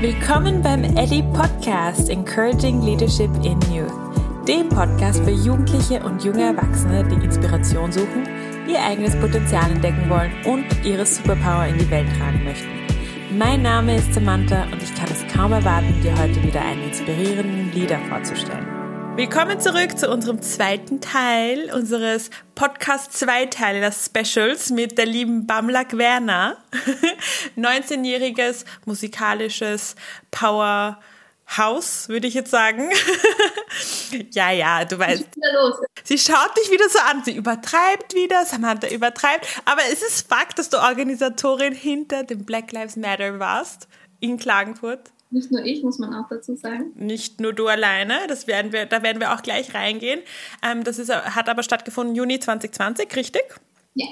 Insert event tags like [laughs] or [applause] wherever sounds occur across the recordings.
Willkommen beim Ellie Podcast Encouraging Leadership in Youth, dem Podcast für Jugendliche und junge Erwachsene, die Inspiration suchen, ihr eigenes Potenzial entdecken wollen und ihre Superpower in die Welt tragen möchten. Mein Name ist Samantha und ich kann es kaum erwarten, dir heute wieder einen inspirierenden Leader vorzustellen. Willkommen zurück zu unserem zweiten Teil unseres Podcast Zweiteile, das Specials mit der lieben Bamlak Werner. 19-jähriges [laughs] musikalisches Powerhouse, würde ich jetzt sagen. [laughs] ja, ja, du weißt. Sie schaut dich wieder so an, sie übertreibt wieder, Samantha übertreibt. Aber es ist Fakt, dass du Organisatorin hinter dem Black Lives Matter warst in Klagenfurt. Nicht nur ich, muss man auch dazu sagen. Nicht nur du alleine, das werden wir, da werden wir auch gleich reingehen. Ähm, das ist, hat aber stattgefunden Juni 2020, richtig? Ja.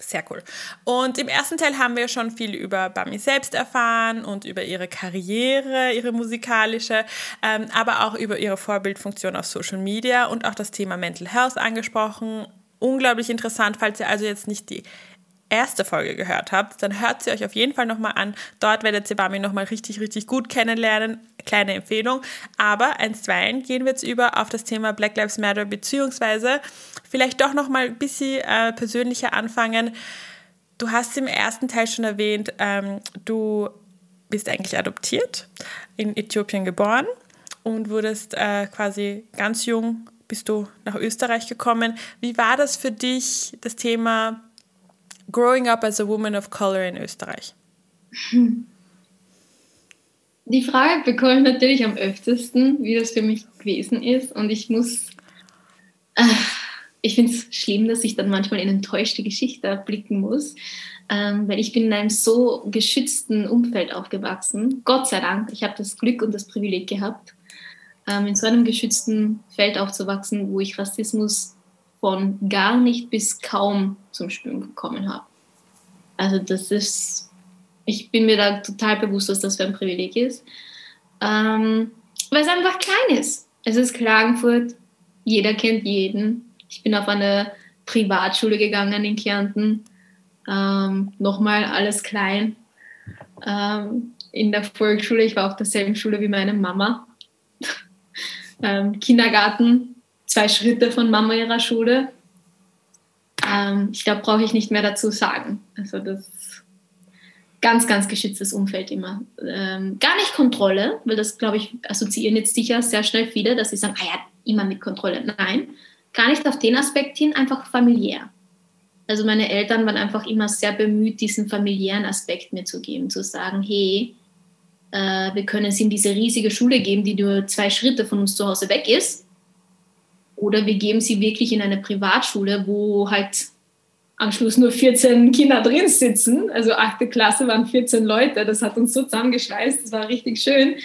Sehr cool. Und im ersten Teil haben wir schon viel über Bami selbst erfahren und über ihre Karriere, ihre musikalische, ähm, aber auch über ihre Vorbildfunktion auf Social Media und auch das Thema Mental Health angesprochen. Unglaublich interessant, falls ihr also jetzt nicht die erste Folge gehört habt, dann hört sie euch auf jeden Fall nochmal an. Dort werdet ihr Bami nochmal richtig, richtig gut kennenlernen. Kleine Empfehlung. Aber einstweilen gehen wir jetzt über auf das Thema Black Lives Matter, beziehungsweise vielleicht doch nochmal ein bisschen äh, persönlicher anfangen. Du hast im ersten Teil schon erwähnt, ähm, du bist eigentlich adoptiert, in Äthiopien geboren und wurdest äh, quasi ganz jung, bist du nach Österreich gekommen. Wie war das für dich, das Thema Growing up as a woman of color in Österreich? [laughs] Die Frage bekomme ich natürlich am öftesten, wie das für mich gewesen ist. Und ich muss, äh, ich finde es schlimm, dass ich dann manchmal in enttäuschte Geschichte blicken muss, ähm, weil ich bin in einem so geschützten Umfeld aufgewachsen. Gott sei Dank, ich habe das Glück und das Privileg gehabt, ähm, in so einem geschützten Feld aufzuwachsen, wo ich Rassismus von gar nicht bis kaum zum Spüren bekommen habe. Also das ist, ich bin mir da total bewusst, was das für ein Privileg ist, ähm, weil es einfach klein ist. Es ist Klagenfurt, jeder kennt jeden. Ich bin auf eine Privatschule gegangen in Kärnten, ähm, nochmal alles klein. Ähm, in der Volksschule, ich war auf derselben Schule wie meine Mama. [laughs] ähm, Kindergarten, zwei Schritte von Mama ihrer Schule. Ähm, ich glaube, brauche ich nicht mehr dazu sagen. Also das ganz, ganz geschütztes Umfeld immer. Ähm, gar nicht Kontrolle, weil das, glaube ich, assoziieren jetzt sicher sehr schnell viele, dass sie sagen, ah ja, immer mit Kontrolle. Nein, gar nicht auf den Aspekt hin, einfach familiär. Also meine Eltern waren einfach immer sehr bemüht, diesen familiären Aspekt mir zu geben, zu sagen, hey, äh, wir können sie in diese riesige Schule geben, die nur zwei Schritte von uns zu Hause weg ist. Oder wir geben sie wirklich in eine Privatschule, wo halt am Schluss nur 14 Kinder drin sitzen. Also achte Klasse waren 14 Leute. Das hat uns so zusammengeschweißt. Das war richtig schön.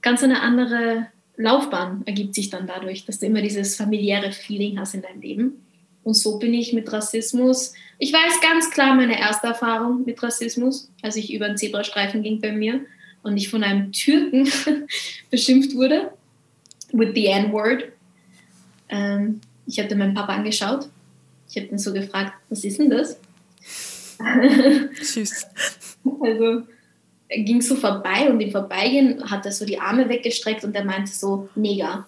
Ganz eine andere Laufbahn ergibt sich dann dadurch, dass du immer dieses familiäre Feeling hast in deinem Leben. Und so bin ich mit Rassismus. Ich weiß ganz klar meine erste Erfahrung mit Rassismus, als ich über einen Zebrastreifen ging bei mir und ich von einem Türken [laughs] beschimpft wurde with the N-Word. Ähm, ich habe meinen Papa angeschaut. Ich habe ihn so gefragt, was ist denn das? Süß. [laughs] Also er ging so vorbei und im Vorbeigehen hat er so die Arme weggestreckt und er meinte so, Neger.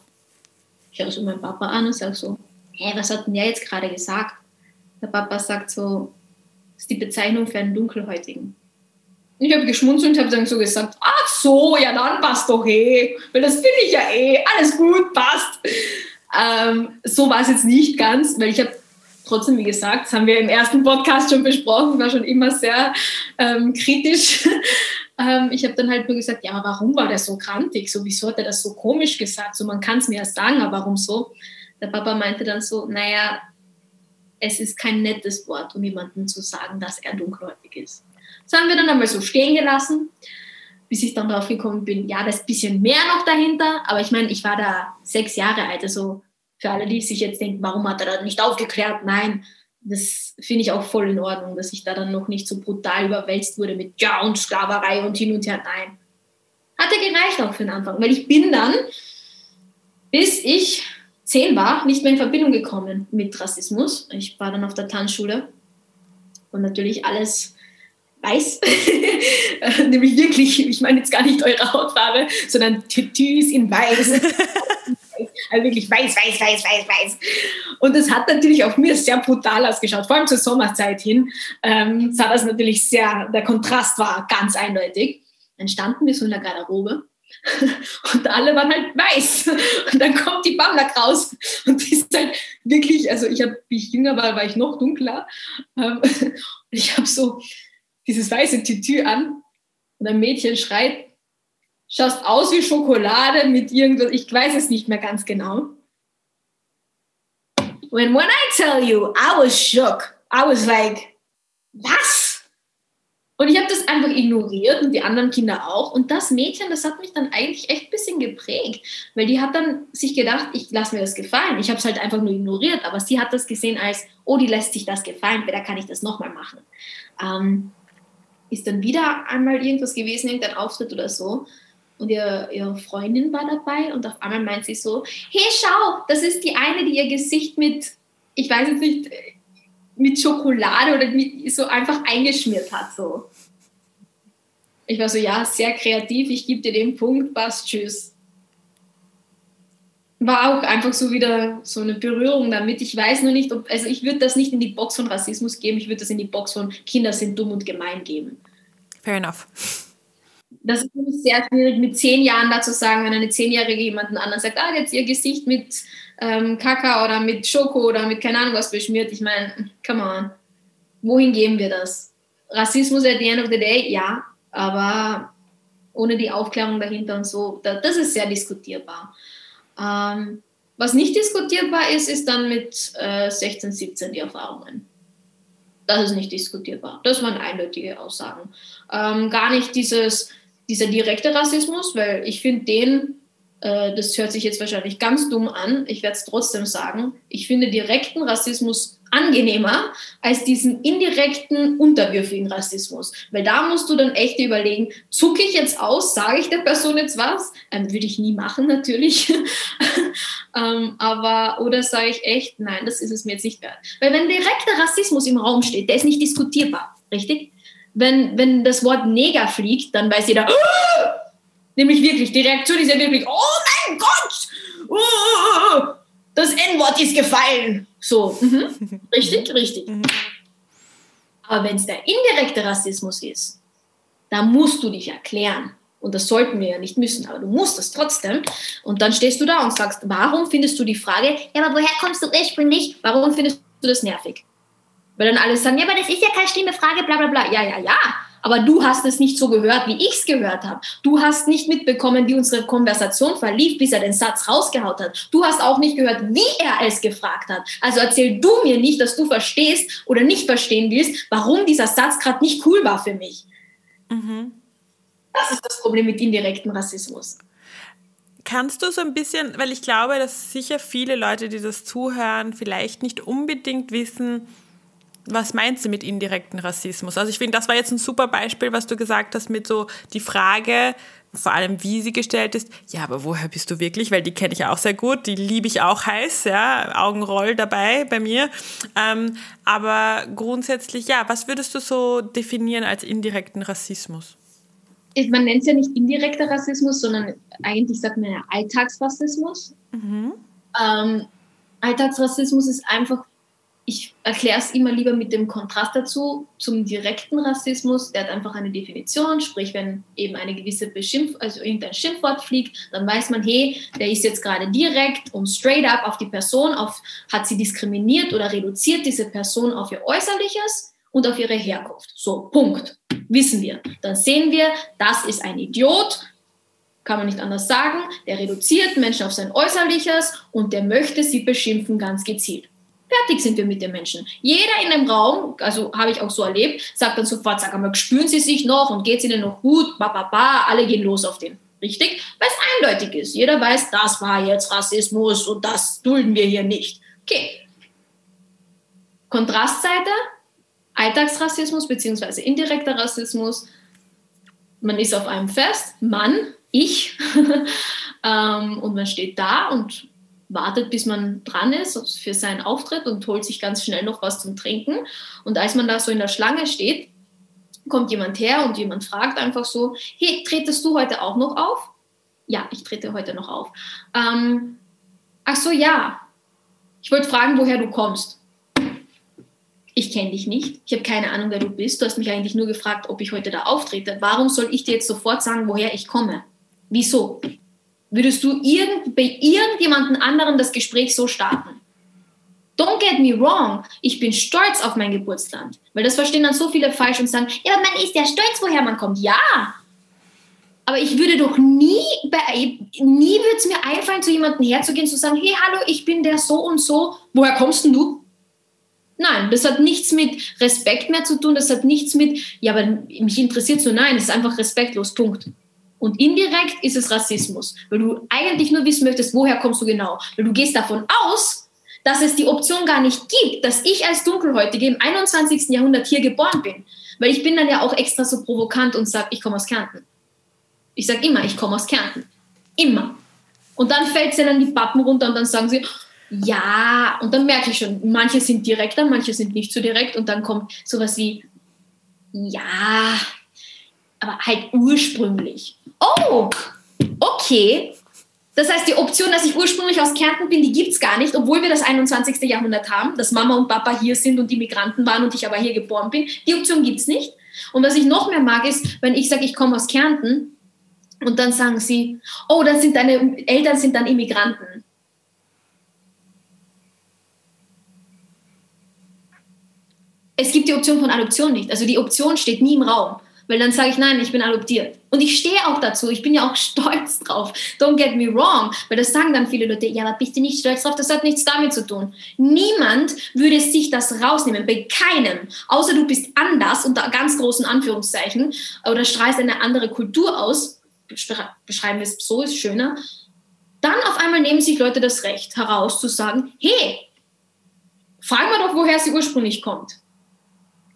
Ich schaue so meinen Papa an und sage so, hä, was hat denn der jetzt gerade gesagt? Der Papa sagt so, das ist die Bezeichnung für einen Dunkelhäutigen. Ich habe geschmunzelt und habe dann so gesagt, ach so, ja dann passt doch eh, weil das finde ich ja eh, alles gut, passt. Ähm, so war es jetzt nicht ganz, weil ich habe trotzdem, wie gesagt, das haben wir im ersten Podcast schon besprochen, war schon immer sehr ähm, kritisch. [laughs] ähm, ich habe dann halt nur gesagt, ja, warum war der so krantig? So, wieso hat er das so komisch gesagt? So, man kann es mir ja sagen, aber warum so? Der Papa meinte dann so, naja, es ist kein nettes Wort, um jemandem zu sagen, dass er dunkelhäutig ist. Das haben wir dann einmal so stehen gelassen, bis ich dann drauf gekommen bin, ja, da ist ein bisschen mehr noch dahinter, aber ich meine, ich war da sechs Jahre alt, also für alle, die sich jetzt denken, warum hat er da nicht aufgeklärt? Nein, das finde ich auch voll in Ordnung, dass ich da dann noch nicht so brutal überwälzt wurde mit Ja und Sklaverei und hin und her. Nein. Hat er gereicht auch für den Anfang, weil ich bin dann, bis ich zehn war, nicht mehr in Verbindung gekommen mit Rassismus. Ich war dann auf der Tanzschule und natürlich alles weiß. [laughs] Nämlich wirklich, ich meine jetzt gar nicht eure Hautfarbe, sondern Tütüs in weiß. [laughs] also wirklich weiß, weiß, weiß, weiß, weiß. Und das hat natürlich auf mir sehr brutal ausgeschaut, vor allem zur Sommerzeit hin. Ähm, sah das natürlich sehr, der Kontrast war ganz eindeutig. Dann standen wir so in der Garderobe [laughs] und alle waren halt weiß. Und dann kommt die Bamlack raus und die ist halt wirklich, also ich habe, wie ich jünger war, war ich noch dunkler. Ähm, und ich habe so dieses weiße Tütü an und ein Mädchen schreit, schaust aus wie Schokolade mit irgendwas, ich weiß es nicht mehr ganz genau. When, when I tell you, I was shook. I was like, was? Und ich habe das einfach ignoriert und die anderen Kinder auch. Und das Mädchen, das hat mich dann eigentlich echt ein bisschen geprägt, weil die hat dann sich gedacht, ich lasse mir das gefallen. Ich habe es halt einfach nur ignoriert, aber sie hat das gesehen als, oh, die lässt sich das gefallen, da kann ich das nochmal machen. Ähm, ist dann wieder einmal irgendwas gewesen, irgendein Auftritt oder so. Und ihr, ihre Freundin war dabei und auf einmal meint sie so, hey, schau, das ist die eine, die ihr Gesicht mit, ich weiß jetzt nicht, mit Schokolade oder mit, so einfach eingeschmiert hat. So. Ich war so, ja, sehr kreativ, ich gebe dir den Punkt, passt, tschüss. War auch einfach so wieder so eine Berührung damit. Ich weiß nur nicht, ob, also ich würde das nicht in die Box von Rassismus geben, ich würde das in die Box von Kinder sind dumm und gemein geben. Fair enough. Das ist nämlich sehr schwierig, mit zehn Jahren dazu sagen, wenn eine Zehnjährige jemanden anderen sagt, ah, jetzt ihr Gesicht mit ähm, Kakao oder mit Schoko oder mit keine Ahnung was beschmiert. Ich meine, come on. Wohin geben wir das? Rassismus at the end of the day, ja, aber ohne die Aufklärung dahinter und so, das ist sehr diskutierbar. Ähm, was nicht diskutierbar ist, ist dann mit äh, 16, 17 die Erfahrungen. Das ist nicht diskutierbar. Das waren eindeutige Aussagen. Ähm, gar nicht dieses, dieser direkte Rassismus, weil ich finde den, äh, das hört sich jetzt wahrscheinlich ganz dumm an, ich werde es trotzdem sagen, ich finde direkten Rassismus angenehmer als diesen indirekten, unterwürfigen Rassismus. Weil da musst du dann echt überlegen, zucke ich jetzt aus, sage ich der Person jetzt was? Ähm, Würde ich nie machen, natürlich. [laughs] ähm, aber, oder sage ich echt, nein, das ist es mir jetzt nicht wert. Weil wenn direkter Rassismus im Raum steht, der ist nicht diskutierbar, richtig? Wenn, wenn das Wort Neger fliegt, dann weiß jeder, ah! nämlich wirklich, die Reaktion ist ja wirklich, oh mein Gott, oh, das N-Wort ist gefallen. So, mhm. [laughs] richtig, richtig. Mhm. Aber wenn es der indirekte Rassismus ist, da musst du dich erklären. Und das sollten wir ja nicht müssen, aber du musst es trotzdem. Und dann stehst du da und sagst, warum findest du die Frage, ja, aber woher kommst du ursprünglich? Warum findest du das nervig? Weil dann alle sagen, ja, aber das ist ja keine schlimme Frage, bla bla bla. Ja, ja, ja. Aber du hast es nicht so gehört, wie ich es gehört habe. Du hast nicht mitbekommen, wie unsere Konversation verlief, bis er den Satz rausgehaut hat. Du hast auch nicht gehört, wie er es gefragt hat. Also erzähl du mir nicht, dass du verstehst oder nicht verstehen willst, warum dieser Satz gerade nicht cool war für mich. Mhm. Das ist das Problem mit indirektem Rassismus. Kannst du so ein bisschen, weil ich glaube, dass sicher viele Leute, die das zuhören, vielleicht nicht unbedingt wissen, was meinst du mit indirekten Rassismus? Also ich finde, das war jetzt ein super Beispiel, was du gesagt hast mit so die Frage, vor allem wie sie gestellt ist, ja, aber woher bist du wirklich? Weil die kenne ich auch sehr gut, die liebe ich auch heiß, ja, Augenroll dabei bei mir. Ähm, aber grundsätzlich, ja, was würdest du so definieren als indirekten Rassismus? Man nennt es ja nicht indirekter Rassismus, sondern eigentlich sagt man ja Alltagsrassismus. Mhm. Ähm, Alltagsrassismus ist einfach ich erkläre es immer lieber mit dem Kontrast dazu zum direkten Rassismus. Der hat einfach eine Definition, sprich, wenn eben eine gewisse Beschimpf, also irgendein Schimpfwort fliegt, dann weiß man, hey, der ist jetzt gerade direkt und straight up auf die Person, auf, hat sie diskriminiert oder reduziert diese Person auf ihr Äußerliches und auf ihre Herkunft. So, Punkt. Wissen wir. Dann sehen wir, das ist ein Idiot, kann man nicht anders sagen, der reduziert Menschen auf sein Äußerliches und der möchte sie beschimpfen ganz gezielt. Fertig sind wir mit den Menschen. Jeder in dem Raum, also habe ich auch so erlebt, sagt dann sofort, sag einmal, spüren Sie sich noch und geht es Ihnen noch gut, ba, ba, ba, alle gehen los auf den. Richtig? Weil es eindeutig ist. Jeder weiß, das war jetzt Rassismus und das dulden wir hier nicht. Okay. Kontrastseite, Alltagsrassismus bzw. indirekter Rassismus. Man ist auf einem Fest, Mann, ich, [laughs] ähm, und man steht da und wartet, bis man dran ist für seinen Auftritt und holt sich ganz schnell noch was zum Trinken. Und als man da so in der Schlange steht, kommt jemand her und jemand fragt einfach so, hey, tretest du heute auch noch auf? Ja, ich trete heute noch auf. Ähm, ach so, ja. Ich wollte fragen, woher du kommst. Ich kenne dich nicht. Ich habe keine Ahnung, wer du bist. Du hast mich eigentlich nur gefragt, ob ich heute da auftrete. Warum soll ich dir jetzt sofort sagen, woher ich komme? Wieso? Würdest du irgend, bei irgendjemandem anderen das Gespräch so starten? Don't get me wrong, ich bin stolz auf mein Geburtsland. Weil das verstehen dann so viele falsch und sagen, ja, man ist ja stolz, woher man kommt. Ja, aber ich würde doch nie, nie würde es mir einfallen, zu jemandem herzugehen, zu sagen, hey, hallo, ich bin der so und so, woher kommst denn du? Nein, das hat nichts mit Respekt mehr zu tun, das hat nichts mit, ja, aber mich interessiert so, nein, es ist einfach respektlos, Punkt. Und indirekt ist es Rassismus, weil du eigentlich nur wissen möchtest, woher kommst du genau. Weil du gehst davon aus, dass es die Option gar nicht gibt, dass ich als Dunkelhäutige im 21. Jahrhundert hier geboren bin. Weil ich bin dann ja auch extra so provokant und sage, ich komme aus Kärnten. Ich sage immer, ich komme aus Kärnten. Immer. Und dann fällt sie dann die Pappen runter und dann sagen sie, ja, und dann merke ich schon, manche sind direkter, manche sind nicht so direkt und dann kommt sowas wie, ja, aber halt ursprünglich. Oh, okay, das heißt, die Option, dass ich ursprünglich aus Kärnten bin, die gibt es gar nicht, obwohl wir das 21. Jahrhundert haben, dass Mama und Papa hier sind und die Migranten waren und ich aber hier geboren bin. Die Option gibt es nicht. Und was ich noch mehr mag, ist, wenn ich sage, ich komme aus Kärnten und dann sagen sie, oh, dann sind deine Eltern sind dann Immigranten. Es gibt die Option von Adoption nicht. Also die Option steht nie im Raum. Weil dann sage ich, nein, ich bin adoptiert. Und ich stehe auch dazu. Ich bin ja auch [laughs] stolz drauf. Don't get me wrong. Weil das sagen dann viele Leute, ja, aber bist du nicht stolz drauf? Das hat nichts damit zu tun. Niemand würde sich das rausnehmen. Bei keinem. Außer du bist anders, unter ganz großen Anführungszeichen, oder strahlst eine andere Kultur aus. Beschreiben wir es so, ist schöner. Dann auf einmal nehmen sich Leute das Recht heraus zu sagen, hey, fragen wir doch, woher sie ursprünglich kommt.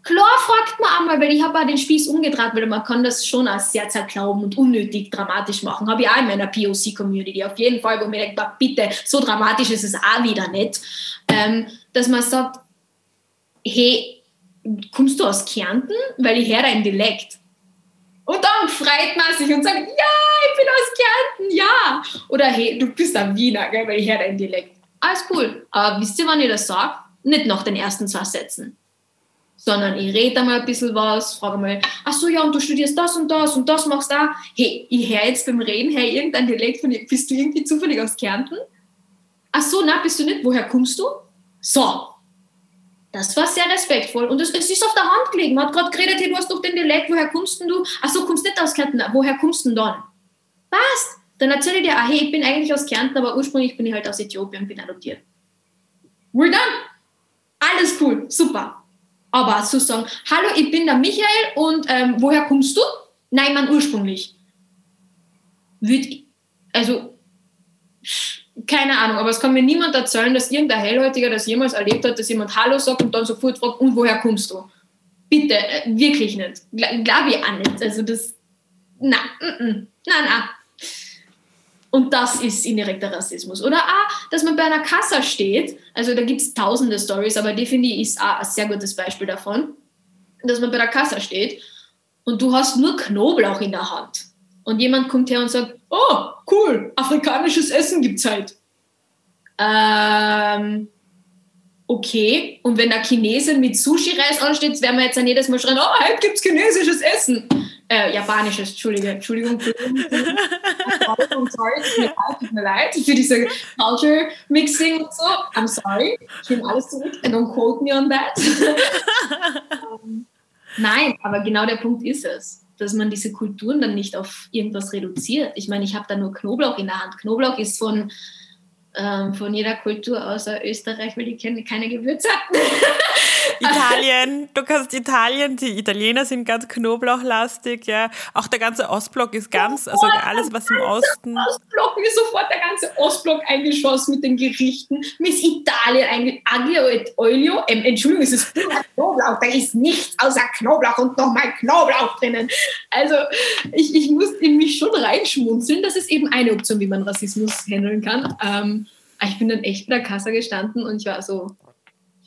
Klar fragt man einmal, weil ich habe auch den Spieß umgedreht, weil man kann das schon als sehr zerklauben und unnötig dramatisch machen. Habe ich auch in meiner POC-Community. Auf jeden Fall, wo mir denkt, bitte, so dramatisch ist es auch wieder nicht. Ähm, dass man sagt, hey, kommst du aus Kärnten? Weil ich höre dein Dialekt. Und dann freut man sich und sagt, ja, ich bin aus Kärnten, ja. Oder hey, du bist ein Wiener, gell, weil ich höre dein Dialekt. Alles cool. Aber wisst ihr, wann ich das sage? Nicht nach den ersten zwei Sätzen sondern ich rede mal ein bisschen was, frage mal, ach so, ja, und du studierst das und das und das machst da. Hey, ich höre jetzt beim Reden, hey, irgendein Dialekt von dir, bist du irgendwie zufällig aus Kärnten? Ach so, na, bist du nicht, woher kommst du? So. Das war sehr respektvoll und es, es ist auf der Hand gelegen. Man hat gerade geredet, hey, du hast doch den Dialekt, woher kommst denn du? Ach so, kommst nicht aus Kärnten, woher kommst denn dann? Passt. Dann erzähle ich dir, ah, hey, ich bin eigentlich aus Kärnten, aber ursprünglich bin ich halt aus Äthiopien und bin adoptiert. We're done. Alles cool, super. Aber zu sagen, hallo, ich bin der Michael und ähm, woher kommst du? Nein, man ursprünglich. Wird, also, keine Ahnung, aber es kann mir niemand erzählen, dass irgendein Hellhäutiger das jemals erlebt hat, dass jemand Hallo sagt und dann sofort fragt, und woher kommst du? Bitte, äh, wirklich nicht. Glaube ich auch nicht. Also das, na, nein, nein. Und das ist indirekter Rassismus. Oder auch, dass man bei einer Kasse steht, also da gibt es tausende Stories, aber ich ist auch ein sehr gutes Beispiel davon, dass man bei der Kasse steht und du hast nur Knoblauch in der Hand. Und jemand kommt her und sagt, oh, cool, afrikanisches Essen gibt's halt. Ähm, okay. Und wenn der Chinese mit Sushi-Reis ansteht, werden wir jetzt dann jedes Mal schreien, oh, heute gibt's chinesisches Essen äh, japanisches, Entschuldige, Entschuldigung, Entschuldigung, [laughs] sorry, tut mir leid, für diese Culture Mixing und so. I'm sorry, ich nehme alles zurück, don't quote me on that. um, [laughs] ähm, nein, aber genau der Punkt ist es, dass man diese Kulturen dann nicht auf irgendwas reduziert. Ich meine, ich habe da nur Knoblauch in der Hand. Knoblauch ist von ähm, von jeder Kultur außer Österreich, weil die kennen keine Gewürze. [laughs] Italien, du kannst Italien, die Italiener sind ganz knoblauchlastig, ja. Auch der ganze Ostblock ist ganz, also alles, was im Osten. Ostblock, mir sofort der ganze Ostblock eingeschossen mit den Gerichten. Miss Italien eingeschossen. Aglio et Olio, ähm, Entschuldigung, es ist Knoblauch, da ist nichts außer Knoblauch und nochmal Knoblauch drinnen. Also, ich, ich muss in mich schon reinschmunzeln. Das ist eben eine Option, wie man Rassismus handeln kann. Ähm, ich bin dann echt bei der Kasse gestanden und ich war so,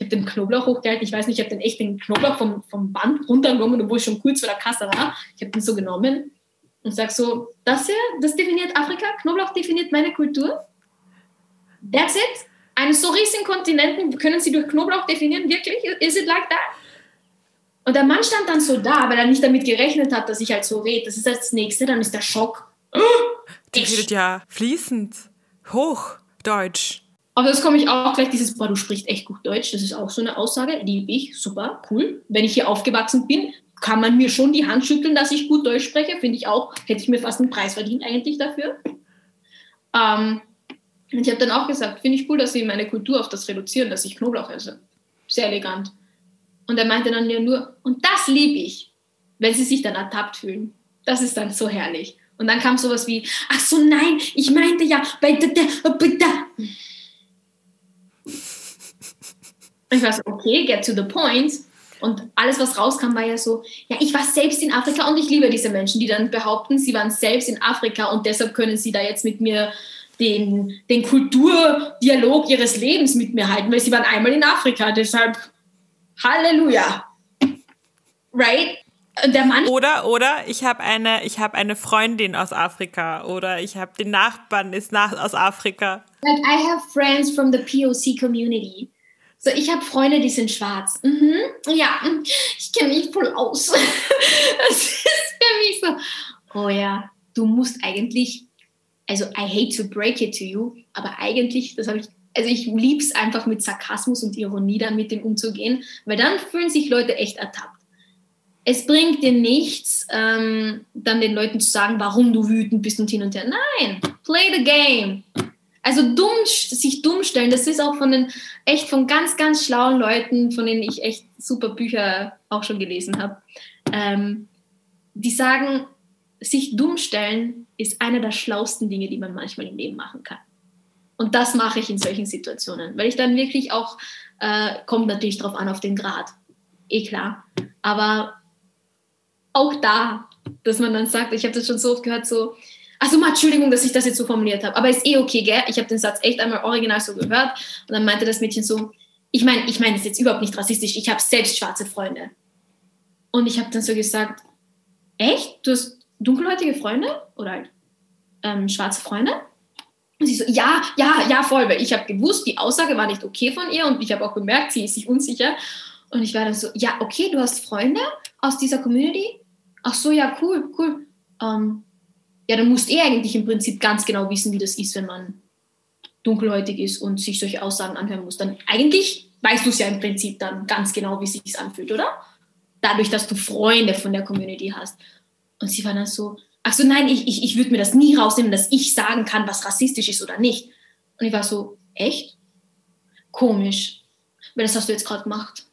ich habe den Knoblauch hochgehalten, ich weiß nicht, ich habe den echt den Knoblauch vom, vom Band runtergenommen, obwohl ich schon kurz vor der Kasse war. Ich habe den so genommen und sage so, das hier, das definiert Afrika, Knoblauch definiert meine Kultur. That's it. Einen so riesigen Kontinenten können sie durch Knoblauch definieren, wirklich? Is it like that? Und der Mann stand dann so da, weil er nicht damit gerechnet hat, dass ich halt so rede. Das ist das Nächste, dann ist der Schock. Die redet ja fließend, Hochdeutsch. Aber das komme ich auch gleich, dieses, boah, du sprichst echt gut Deutsch. Das ist auch so eine Aussage, liebe ich, super, cool. Wenn ich hier aufgewachsen bin, kann man mir schon die Hand schütteln, dass ich gut Deutsch spreche. Finde ich auch, hätte ich mir fast einen Preis verdient eigentlich dafür. Ähm, und ich habe dann auch gesagt, finde ich cool, dass sie meine Kultur auf das reduzieren, dass ich Knoblauch esse. Sehr elegant. Und er meinte dann ja nur, und das liebe ich, wenn sie sich dann ertappt fühlen. Das ist dann so herrlich. Und dann kam sowas wie, ach so, nein, ich meinte ja, da, da. Ich war so, okay, get to the point. Und alles, was rauskam, war ja so, ja, ich war selbst in Afrika und ich liebe diese Menschen, die dann behaupten, sie waren selbst in Afrika und deshalb können sie da jetzt mit mir den, den Kulturdialog ihres Lebens mit mir halten, weil sie waren einmal in Afrika. Deshalb, Halleluja. Right? der Mann oder oder ich habe eine ich habe eine Freundin aus Afrika oder ich habe den Nachbarn ist nach aus Afrika. Like I have friends from the POC community. So ich habe Freunde, die sind schwarz. Mhm. Ja, ich kenne mich voll aus. [laughs] das ist für mich so. Oh ja, du musst eigentlich also I hate to break it to you, aber eigentlich, das habe ich also ich liebe es einfach mit Sarkasmus und Ironie dann mit dem umzugehen, weil dann fühlen sich Leute echt ertappt es bringt dir nichts, ähm, dann den Leuten zu sagen, warum du wütend bist und hin und her. Nein, play the game. Also dumm, sich dumm stellen, das ist auch von den echt von ganz, ganz schlauen Leuten, von denen ich echt super Bücher auch schon gelesen habe. Ähm, die sagen, sich dumm stellen ist einer der schlausten Dinge, die man manchmal im Leben machen kann. Und das mache ich in solchen Situationen, weil ich dann wirklich auch, äh, kommt natürlich drauf an, auf den Grad. Eh klar. Aber auch da, dass man dann sagt, ich habe das schon so oft gehört, so, also mal Entschuldigung, dass ich das jetzt so formuliert habe, aber ist eh okay, gell? Ich habe den Satz echt einmal original so gehört und dann meinte das Mädchen so, ich meine, ich meine ist jetzt überhaupt nicht rassistisch, ich habe selbst schwarze Freunde. Und ich habe dann so gesagt, echt? Du hast dunkelhäutige Freunde oder halt, ähm, schwarze Freunde? Und sie so, ja, ja, ja, voll, weil ich habe gewusst, die Aussage war nicht okay von ihr und ich habe auch bemerkt, sie ist sich unsicher. Und ich war dann so, ja, okay, du hast Freunde aus dieser Community? Ach so, ja, cool, cool. Ähm, ja, dann musst eh eigentlich im Prinzip ganz genau wissen, wie das ist, wenn man dunkelhäutig ist und sich solche Aussagen anhören muss. Dann eigentlich weißt du es ja im Prinzip dann ganz genau, wie es sich anfühlt, oder? Dadurch, dass du Freunde von der Community hast. Und sie war dann so, ach so, nein, ich, ich, ich würde mir das nie rausnehmen, dass ich sagen kann, was rassistisch ist oder nicht. Und ich war so, echt? Komisch. Weil das hast du jetzt gerade gemacht.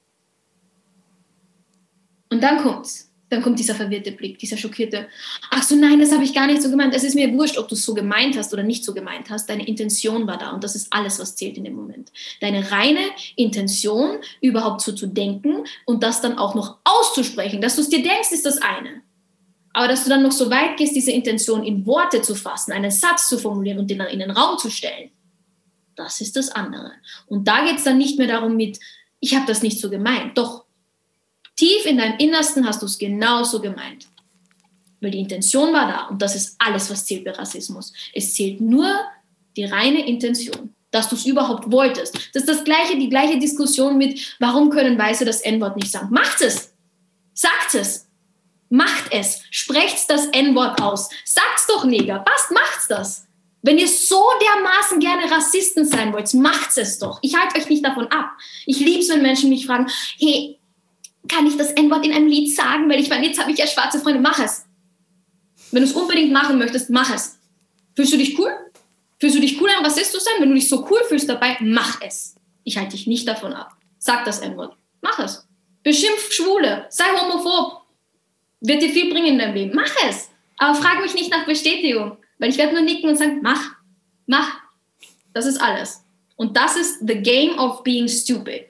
Und dann kommt's dann kommt dieser verwirrte Blick, dieser schockierte, ach so nein, das habe ich gar nicht so gemeint. Es ist mir wurscht, ob du es so gemeint hast oder nicht so gemeint hast. Deine Intention war da und das ist alles, was zählt in dem Moment. Deine reine Intention, überhaupt so zu denken und das dann auch noch auszusprechen. Dass du es dir denkst, ist das eine. Aber dass du dann noch so weit gehst, diese Intention in Worte zu fassen, einen Satz zu formulieren und den dann in den Raum zu stellen, das ist das andere. Und da geht es dann nicht mehr darum mit, ich habe das nicht so gemeint. Doch, Tief in deinem Innersten hast du es genauso gemeint. Weil die Intention war da und das ist alles, was zählt bei Rassismus. Es zählt nur die reine Intention, dass du es überhaupt wolltest. Das ist das gleiche, die gleiche Diskussion mit, warum können Weiße das N-Wort nicht sagen? Macht es! Sagt es! Macht es! Sprecht das N-Wort aus! Sagt's doch, Neger! Was macht's das? Wenn ihr so dermaßen gerne Rassisten sein wollt, macht's es doch. Ich halte euch nicht davon ab. Ich liebe es, wenn Menschen mich fragen, hey, kann ich das N-Wort in einem Lied sagen, weil ich meine, jetzt habe ich ja schwarze Freunde, mach es. Wenn du es unbedingt machen möchtest, mach es. Fühlst du dich cool? Fühlst du dich cool, ein Rassist zu sein? Wenn du dich so cool fühlst dabei, mach es. Ich halte dich nicht davon ab. Sag das N-Wort. Mach es. Beschimpf Schwule. Sei homophob. Wird dir viel bringen in deinem Leben. Mach es. Aber frag mich nicht nach Bestätigung. Weil ich werde nur nicken und sagen, mach. Mach. Das ist alles. Und das ist the game of being stupid.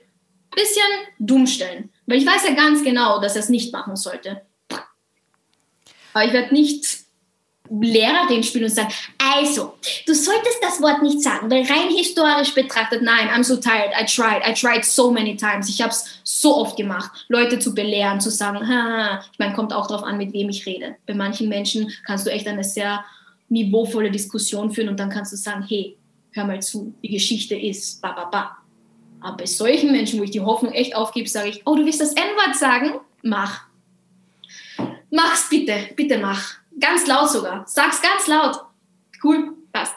Bisschen dumm stellen. Weil ich weiß ja ganz genau, dass er es nicht machen sollte. Aber ich werde nicht Lehrerin spielen und sagen, also, du solltest das Wort nicht sagen, weil rein historisch betrachtet, nein, I'm so tired, I tried, I tried so many times. Ich habe es so oft gemacht, Leute zu belehren, zu sagen, ha, ich meine, kommt auch darauf an, mit wem ich rede. Bei manchen Menschen kannst du echt eine sehr niveauvolle Diskussion führen und dann kannst du sagen, hey, hör mal zu, die Geschichte ist, ba, ba, ba. Aber bei solchen Menschen, wo ich die Hoffnung echt aufgebe, sage ich, oh, du willst das N-Wort sagen? Mach. Mach's bitte, bitte mach. Ganz laut sogar. Sag's ganz laut. Cool, passt.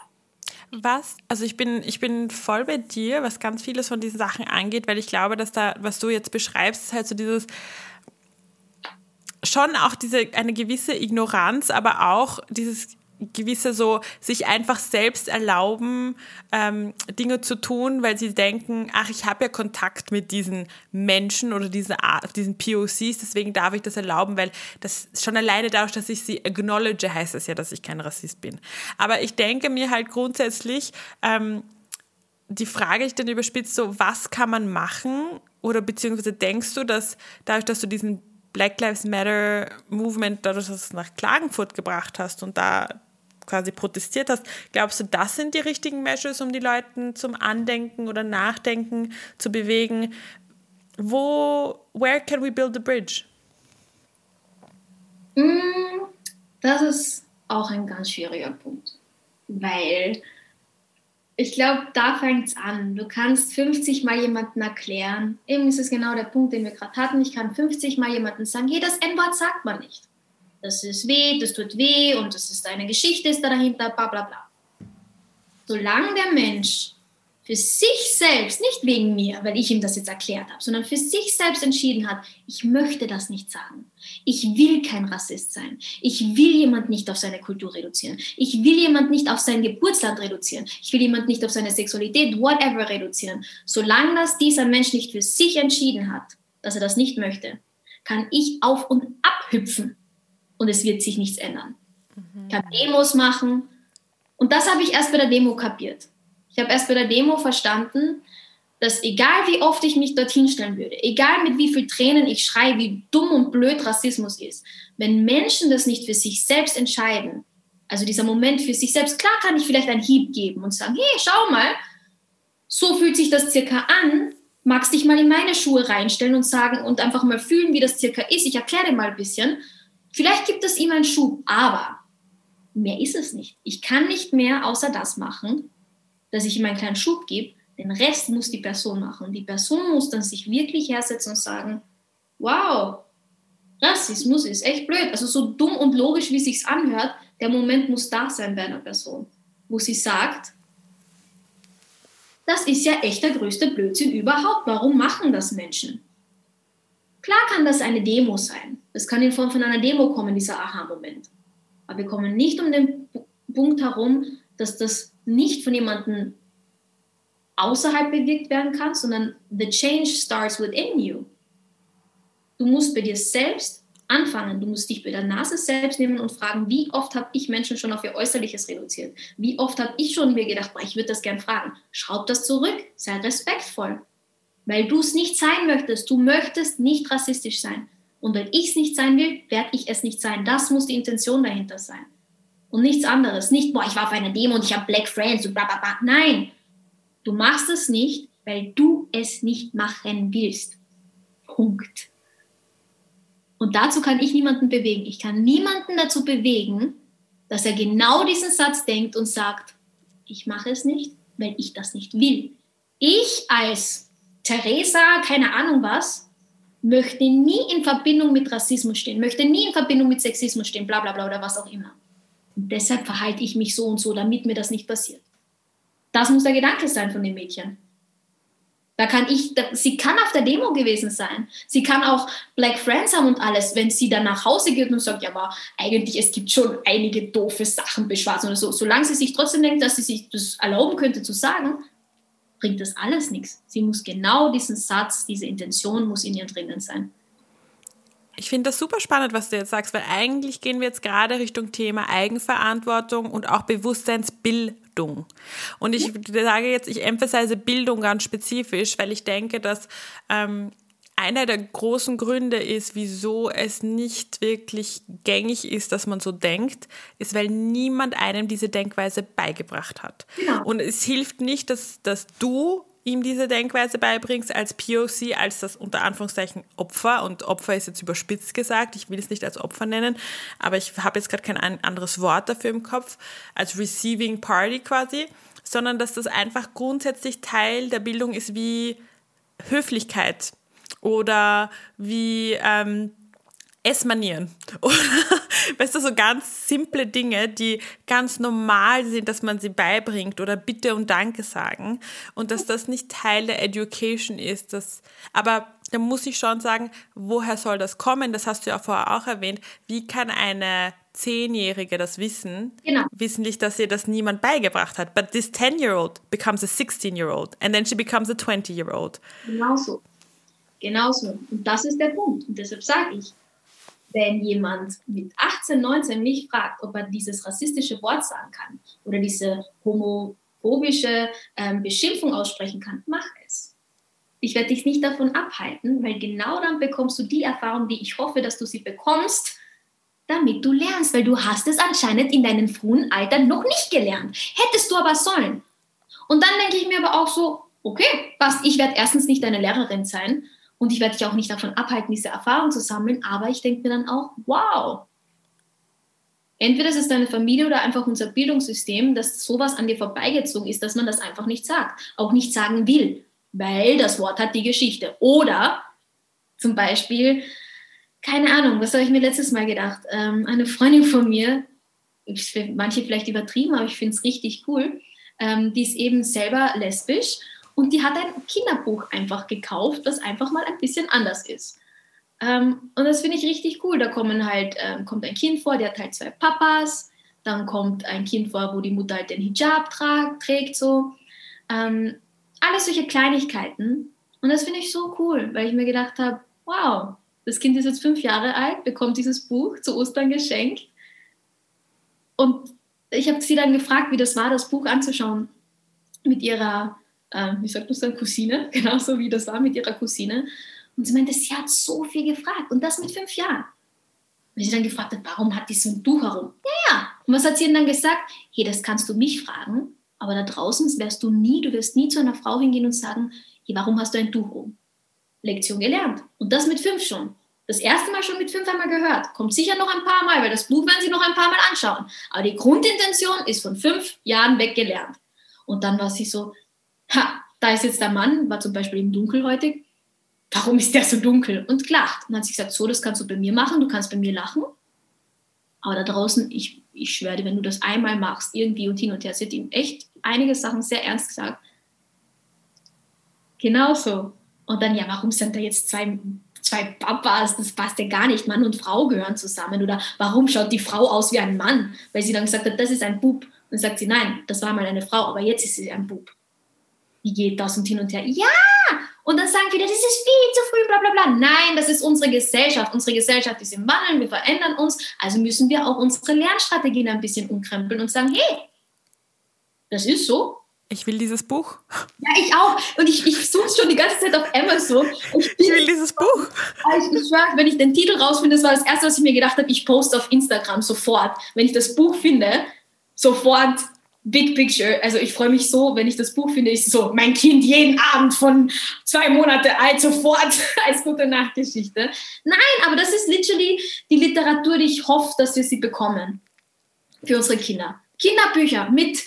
Was? Also ich bin, ich bin voll bei dir, was ganz vieles von diesen Sachen angeht, weil ich glaube, dass da, was du jetzt beschreibst, ist halt so dieses schon auch diese eine gewisse Ignoranz, aber auch dieses gewisse so sich einfach selbst erlauben, ähm, Dinge zu tun, weil sie denken, ach, ich habe ja Kontakt mit diesen Menschen oder diese Art, diesen POCs, deswegen darf ich das erlauben, weil das schon alleine dadurch, dass ich sie acknowledge, heißt das ja, dass ich kein Rassist bin. Aber ich denke mir halt grundsätzlich, ähm, die Frage ich dann überspitzt so, was kann man machen? Oder beziehungsweise denkst du, dass dadurch, dass du diesen Black Lives Matter Movement, dadurch, dass du es nach Klagenfurt gebracht hast und da quasi protestiert hast. Glaubst du, das sind die richtigen Measures, um die Leute zum Andenken oder Nachdenken zu bewegen? Wo, where can we build the bridge? Mm, das ist auch ein ganz schwieriger Punkt, weil ich glaube, da fängt es an. Du kannst 50 Mal jemandem erklären, eben ist es genau der Punkt, den wir gerade hatten, ich kann 50 Mal jemandem sagen, hey, das N-Wort sagt man nicht das ist weh, das tut weh und das ist eine Geschichte ist da dahinter, bla bla bla. Solange der Mensch für sich selbst, nicht wegen mir, weil ich ihm das jetzt erklärt habe, sondern für sich selbst entschieden hat, ich möchte das nicht sagen. Ich will kein Rassist sein. Ich will jemand nicht auf seine Kultur reduzieren. Ich will jemand nicht auf sein Geburtsland reduzieren. Ich will jemand nicht auf seine Sexualität, whatever reduzieren. Solange das dieser Mensch nicht für sich entschieden hat, dass er das nicht möchte, kann ich auf und abhüpfen und es wird sich nichts ändern. Mhm. Ich kann Demos machen und das habe ich erst bei der Demo kapiert. Ich habe erst bei der Demo verstanden, dass egal wie oft ich mich dorthin stellen würde, egal mit wie viel Tränen ich schreie, wie dumm und blöd Rassismus ist, wenn Menschen das nicht für sich selbst entscheiden, also dieser Moment für sich selbst, klar kann ich vielleicht einen Hieb geben und sagen, hey, schau mal, so fühlt sich das circa an, magst dich mal in meine Schuhe reinstellen und sagen und einfach mal fühlen, wie das circa ist. Ich erkläre dir mal ein bisschen. Vielleicht gibt es ihm einen Schub, aber mehr ist es nicht. Ich kann nicht mehr außer das machen, dass ich ihm einen kleinen Schub gebe. Den Rest muss die Person machen. Die Person muss dann sich wirklich hersetzen und sagen, wow, Rassismus ist echt blöd. Also so dumm und logisch, wie es sich anhört, der Moment muss da sein bei einer Person, wo sie sagt, das ist ja echt der größte Blödsinn überhaupt. Warum machen das Menschen? Klar kann das eine Demo sein. Es kann in Form von einer Demo kommen, dieser Aha-Moment. Aber wir kommen nicht um den Punkt herum, dass das nicht von jemandem außerhalb bewirkt werden kann, sondern the change starts within you. Du musst bei dir selbst anfangen. Du musst dich bei der Nase selbst nehmen und fragen, wie oft habe ich Menschen schon auf ihr Äußerliches reduziert? Wie oft habe ich schon mir gedacht, ich würde das gern fragen. Schraub das zurück, sei respektvoll weil du es nicht sein möchtest. Du möchtest nicht rassistisch sein. Und wenn ich es nicht sein will, werde ich es nicht sein. Das muss die Intention dahinter sein. Und nichts anderes. Nicht, boah, ich war auf einer Demo und ich habe Black Friends und bla bla bla. Nein, du machst es nicht, weil du es nicht machen willst. Punkt. Und dazu kann ich niemanden bewegen. Ich kann niemanden dazu bewegen, dass er genau diesen Satz denkt und sagt, ich mache es nicht, weil ich das nicht will. Ich als Theresa, keine Ahnung was, möchte nie in Verbindung mit Rassismus stehen, möchte nie in Verbindung mit Sexismus stehen, bla bla bla oder was auch immer. Und deshalb verhalte ich mich so und so, damit mir das nicht passiert. Das muss der Gedanke sein von dem Mädchen. Da kann ich, da, sie kann auf der Demo gewesen sein. Sie kann auch Black Friends haben und alles. Wenn sie dann nach Hause geht und sagt, ja, aber eigentlich, es gibt schon einige doofe Sachen beschwarzen oder so. Solange sie sich trotzdem denkt, dass sie sich das erlauben könnte zu sagen, bringt das alles nichts. Sie muss genau diesen Satz, diese Intention muss in ihr drinnen sein. Ich finde das super spannend, was du jetzt sagst, weil eigentlich gehen wir jetzt gerade Richtung Thema Eigenverantwortung und auch Bewusstseinsbildung. Und ich sage jetzt, ich emphasize Bildung ganz spezifisch, weil ich denke, dass ähm, einer der großen Gründe ist, wieso es nicht wirklich gängig ist, dass man so denkt, ist, weil niemand einem diese Denkweise beigebracht hat. Genau. Und es hilft nicht, dass, dass du ihm diese Denkweise beibringst als POC, als das unter Anführungszeichen Opfer. Und Opfer ist jetzt überspitzt gesagt, ich will es nicht als Opfer nennen, aber ich habe jetzt gerade kein anderes Wort dafür im Kopf, als Receiving Party quasi, sondern dass das einfach grundsätzlich Teil der Bildung ist wie Höflichkeit oder wie ähm, Essmanieren. [laughs] Oder, weißt du, so ganz simple Dinge, die ganz normal sind, dass man sie beibringt oder Bitte und Danke sagen. Und dass das nicht Teil der Education ist. Das, aber da muss ich schon sagen, woher soll das kommen? Das hast du ja vorher auch erwähnt. Wie kann eine Zehnjährige das wissen? Genau. Wissentlich, dass ihr das niemand beigebracht hat. But this 10-year-old becomes a 16-year-old and then she becomes a 20-year-old. Genau so. Genau so. Und das ist der Punkt. Und deshalb sage ich, wenn jemand mit 18, 19 mich fragt, ob er dieses rassistische Wort sagen kann oder diese homophobische ähm, Beschimpfung aussprechen kann, mach es. Ich werde dich nicht davon abhalten, weil genau dann bekommst du die Erfahrung, die ich hoffe, dass du sie bekommst, damit du lernst, weil du hast es anscheinend in deinem frühen Alter noch nicht gelernt. Hättest du aber sollen. Und dann denke ich mir aber auch so, okay, was, ich werde erstens nicht deine Lehrerin sein und ich werde dich auch nicht davon abhalten, diese Erfahrung zu sammeln, aber ich denke mir dann auch, wow, entweder ist es deine Familie oder einfach unser Bildungssystem, dass sowas an dir vorbeigezogen ist, dass man das einfach nicht sagt, auch nicht sagen will, weil das Wort hat die Geschichte. Oder zum Beispiel, keine Ahnung, was habe ich mir letztes Mal gedacht? Ähm, eine Freundin von mir, manche vielleicht übertrieben, aber ich finde es richtig cool, ähm, die ist eben selber lesbisch und die hat ein Kinderbuch einfach gekauft, das einfach mal ein bisschen anders ist. Ähm, und das finde ich richtig cool. Da kommen halt, ähm, kommt ein Kind vor, der hat halt zwei Papas. Dann kommt ein Kind vor, wo die Mutter halt den Hijab tragt, trägt so. Ähm, alles solche Kleinigkeiten. Und das finde ich so cool, weil ich mir gedacht habe, wow, das Kind ist jetzt fünf Jahre alt, bekommt dieses Buch zu Ostern geschenkt. Und ich habe sie dann gefragt, wie das war, das Buch anzuschauen mit ihrer äh, wie sagt man dann, Cousine, [laughs] genauso wie das war mit ihrer Cousine. Und sie meinte, sie hat so viel gefragt und das mit fünf Jahren. Wenn sie dann gefragt hat, warum hat die so ein Tuch herum? Ja, ja. Und was hat sie dann gesagt? Hey, das kannst du mich fragen, aber da draußen wärst du nie, du wirst nie zu einer Frau hingehen und sagen, hey, warum hast du ein Tuch um? Lektion gelernt. Und das mit fünf schon. Das erste Mal schon mit fünf einmal gehört. Kommt sicher noch ein paar Mal, weil das Buch werden sie noch ein paar Mal anschauen. Aber die Grundintention ist von fünf Jahren weg gelernt. Und dann war sie so, ha, da ist jetzt der Mann, war zum Beispiel im dunkelhäutig, warum ist der so dunkel? Und lacht. Und hat sie gesagt, so, das kannst du bei mir machen, du kannst bei mir lachen. Aber da draußen, ich, ich schwöre dir, wenn du das einmal machst, irgendwie und hin und her, sie hat ihm echt einige Sachen sehr ernst gesagt. Genauso. Und dann, ja, warum sind da jetzt zwei, zwei Papas? Das passt ja gar nicht. Mann und Frau gehören zusammen. Oder warum schaut die Frau aus wie ein Mann? Weil sie dann gesagt hat, das ist ein Bub. Und dann sagt sie, nein, das war mal eine Frau, aber jetzt ist sie ein Bub wie geht das und hin und her. Ja! Und dann sagen viele, das ist viel zu früh, bla bla bla. Nein, das ist unsere Gesellschaft. Unsere Gesellschaft ist im Wandel, wir verändern uns. Also müssen wir auch unsere Lernstrategien ein bisschen umkrempeln und sagen, hey, das ist so. Ich will dieses Buch. Ja, ich auch. Und ich, ich suche es schon die ganze Zeit auf Amazon. Ich, ich will dieses Buch. Ich, ich schwör, wenn ich den Titel rausfinde, das war das Erste, was ich mir gedacht habe, ich poste auf Instagram sofort. Wenn ich das Buch finde, sofort Big Picture. Also ich freue mich so, wenn ich das Buch finde, ich so, mein Kind jeden Abend von zwei Monate alt sofort [laughs] als gute Nachtgeschichte. Nein, aber das ist literally die Literatur, die ich hoffe, dass wir sie bekommen für unsere Kinder. Kinderbücher mit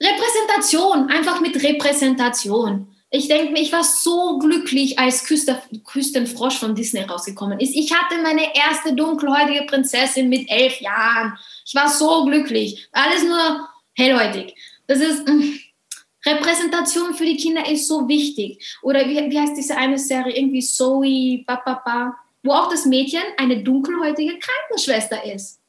Repräsentation, einfach mit Repräsentation. Ich denke mir, ich war so glücklich, als Küstenfrosch von Disney rausgekommen ist. Ich hatte meine erste dunkelhäutige Prinzessin mit elf Jahren. Ich war so glücklich. Alles nur hellhäutig. Das ist mh, mm, Repräsentation für die Kinder ist so wichtig. Oder wie, wie heißt diese eine Serie? Irgendwie Zoe, ba, wo auch das Mädchen eine dunkelhäutige Krankenschwester ist.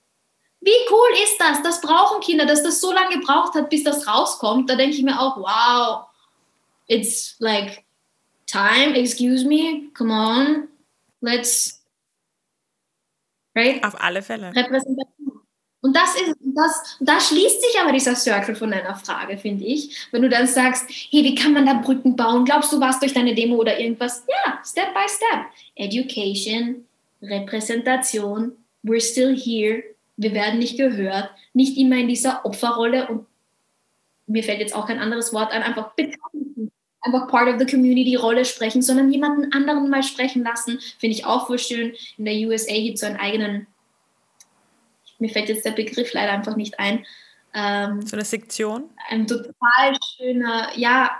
Wie cool ist das? Das brauchen Kinder, dass das so lange gebraucht hat, bis das rauskommt. Da denke ich mir auch, wow, it's like time, excuse me, come on, let's, right? Auf alle Fälle. Repräsentation. Und das ist, das, da schließt sich aber dieser Circle von deiner Frage, finde ich. Wenn du dann sagst, hey, wie kann man da Brücken bauen? Glaubst du was durch deine Demo oder irgendwas? Ja, Step by Step. Education, Repräsentation, we're still here, wir werden nicht gehört, nicht immer in dieser Opferrolle und mir fällt jetzt auch kein anderes Wort ein, einfach bekannt, einfach part of the community Rolle sprechen, sondern jemanden anderen mal sprechen lassen, finde ich auch voll schön. In der USA gibt es so einen eigenen mir fällt jetzt der Begriff leider einfach nicht ein. Ähm, so eine Sektion? Ein total schöner, ja,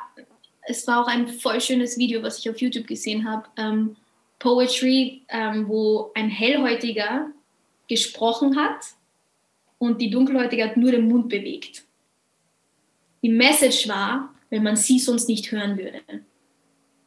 es war auch ein voll schönes Video, was ich auf YouTube gesehen habe. Ähm, Poetry, ähm, wo ein Hellhäutiger gesprochen hat und die Dunkelhäutige hat nur den Mund bewegt. Die Message war, wenn man sie sonst nicht hören würde.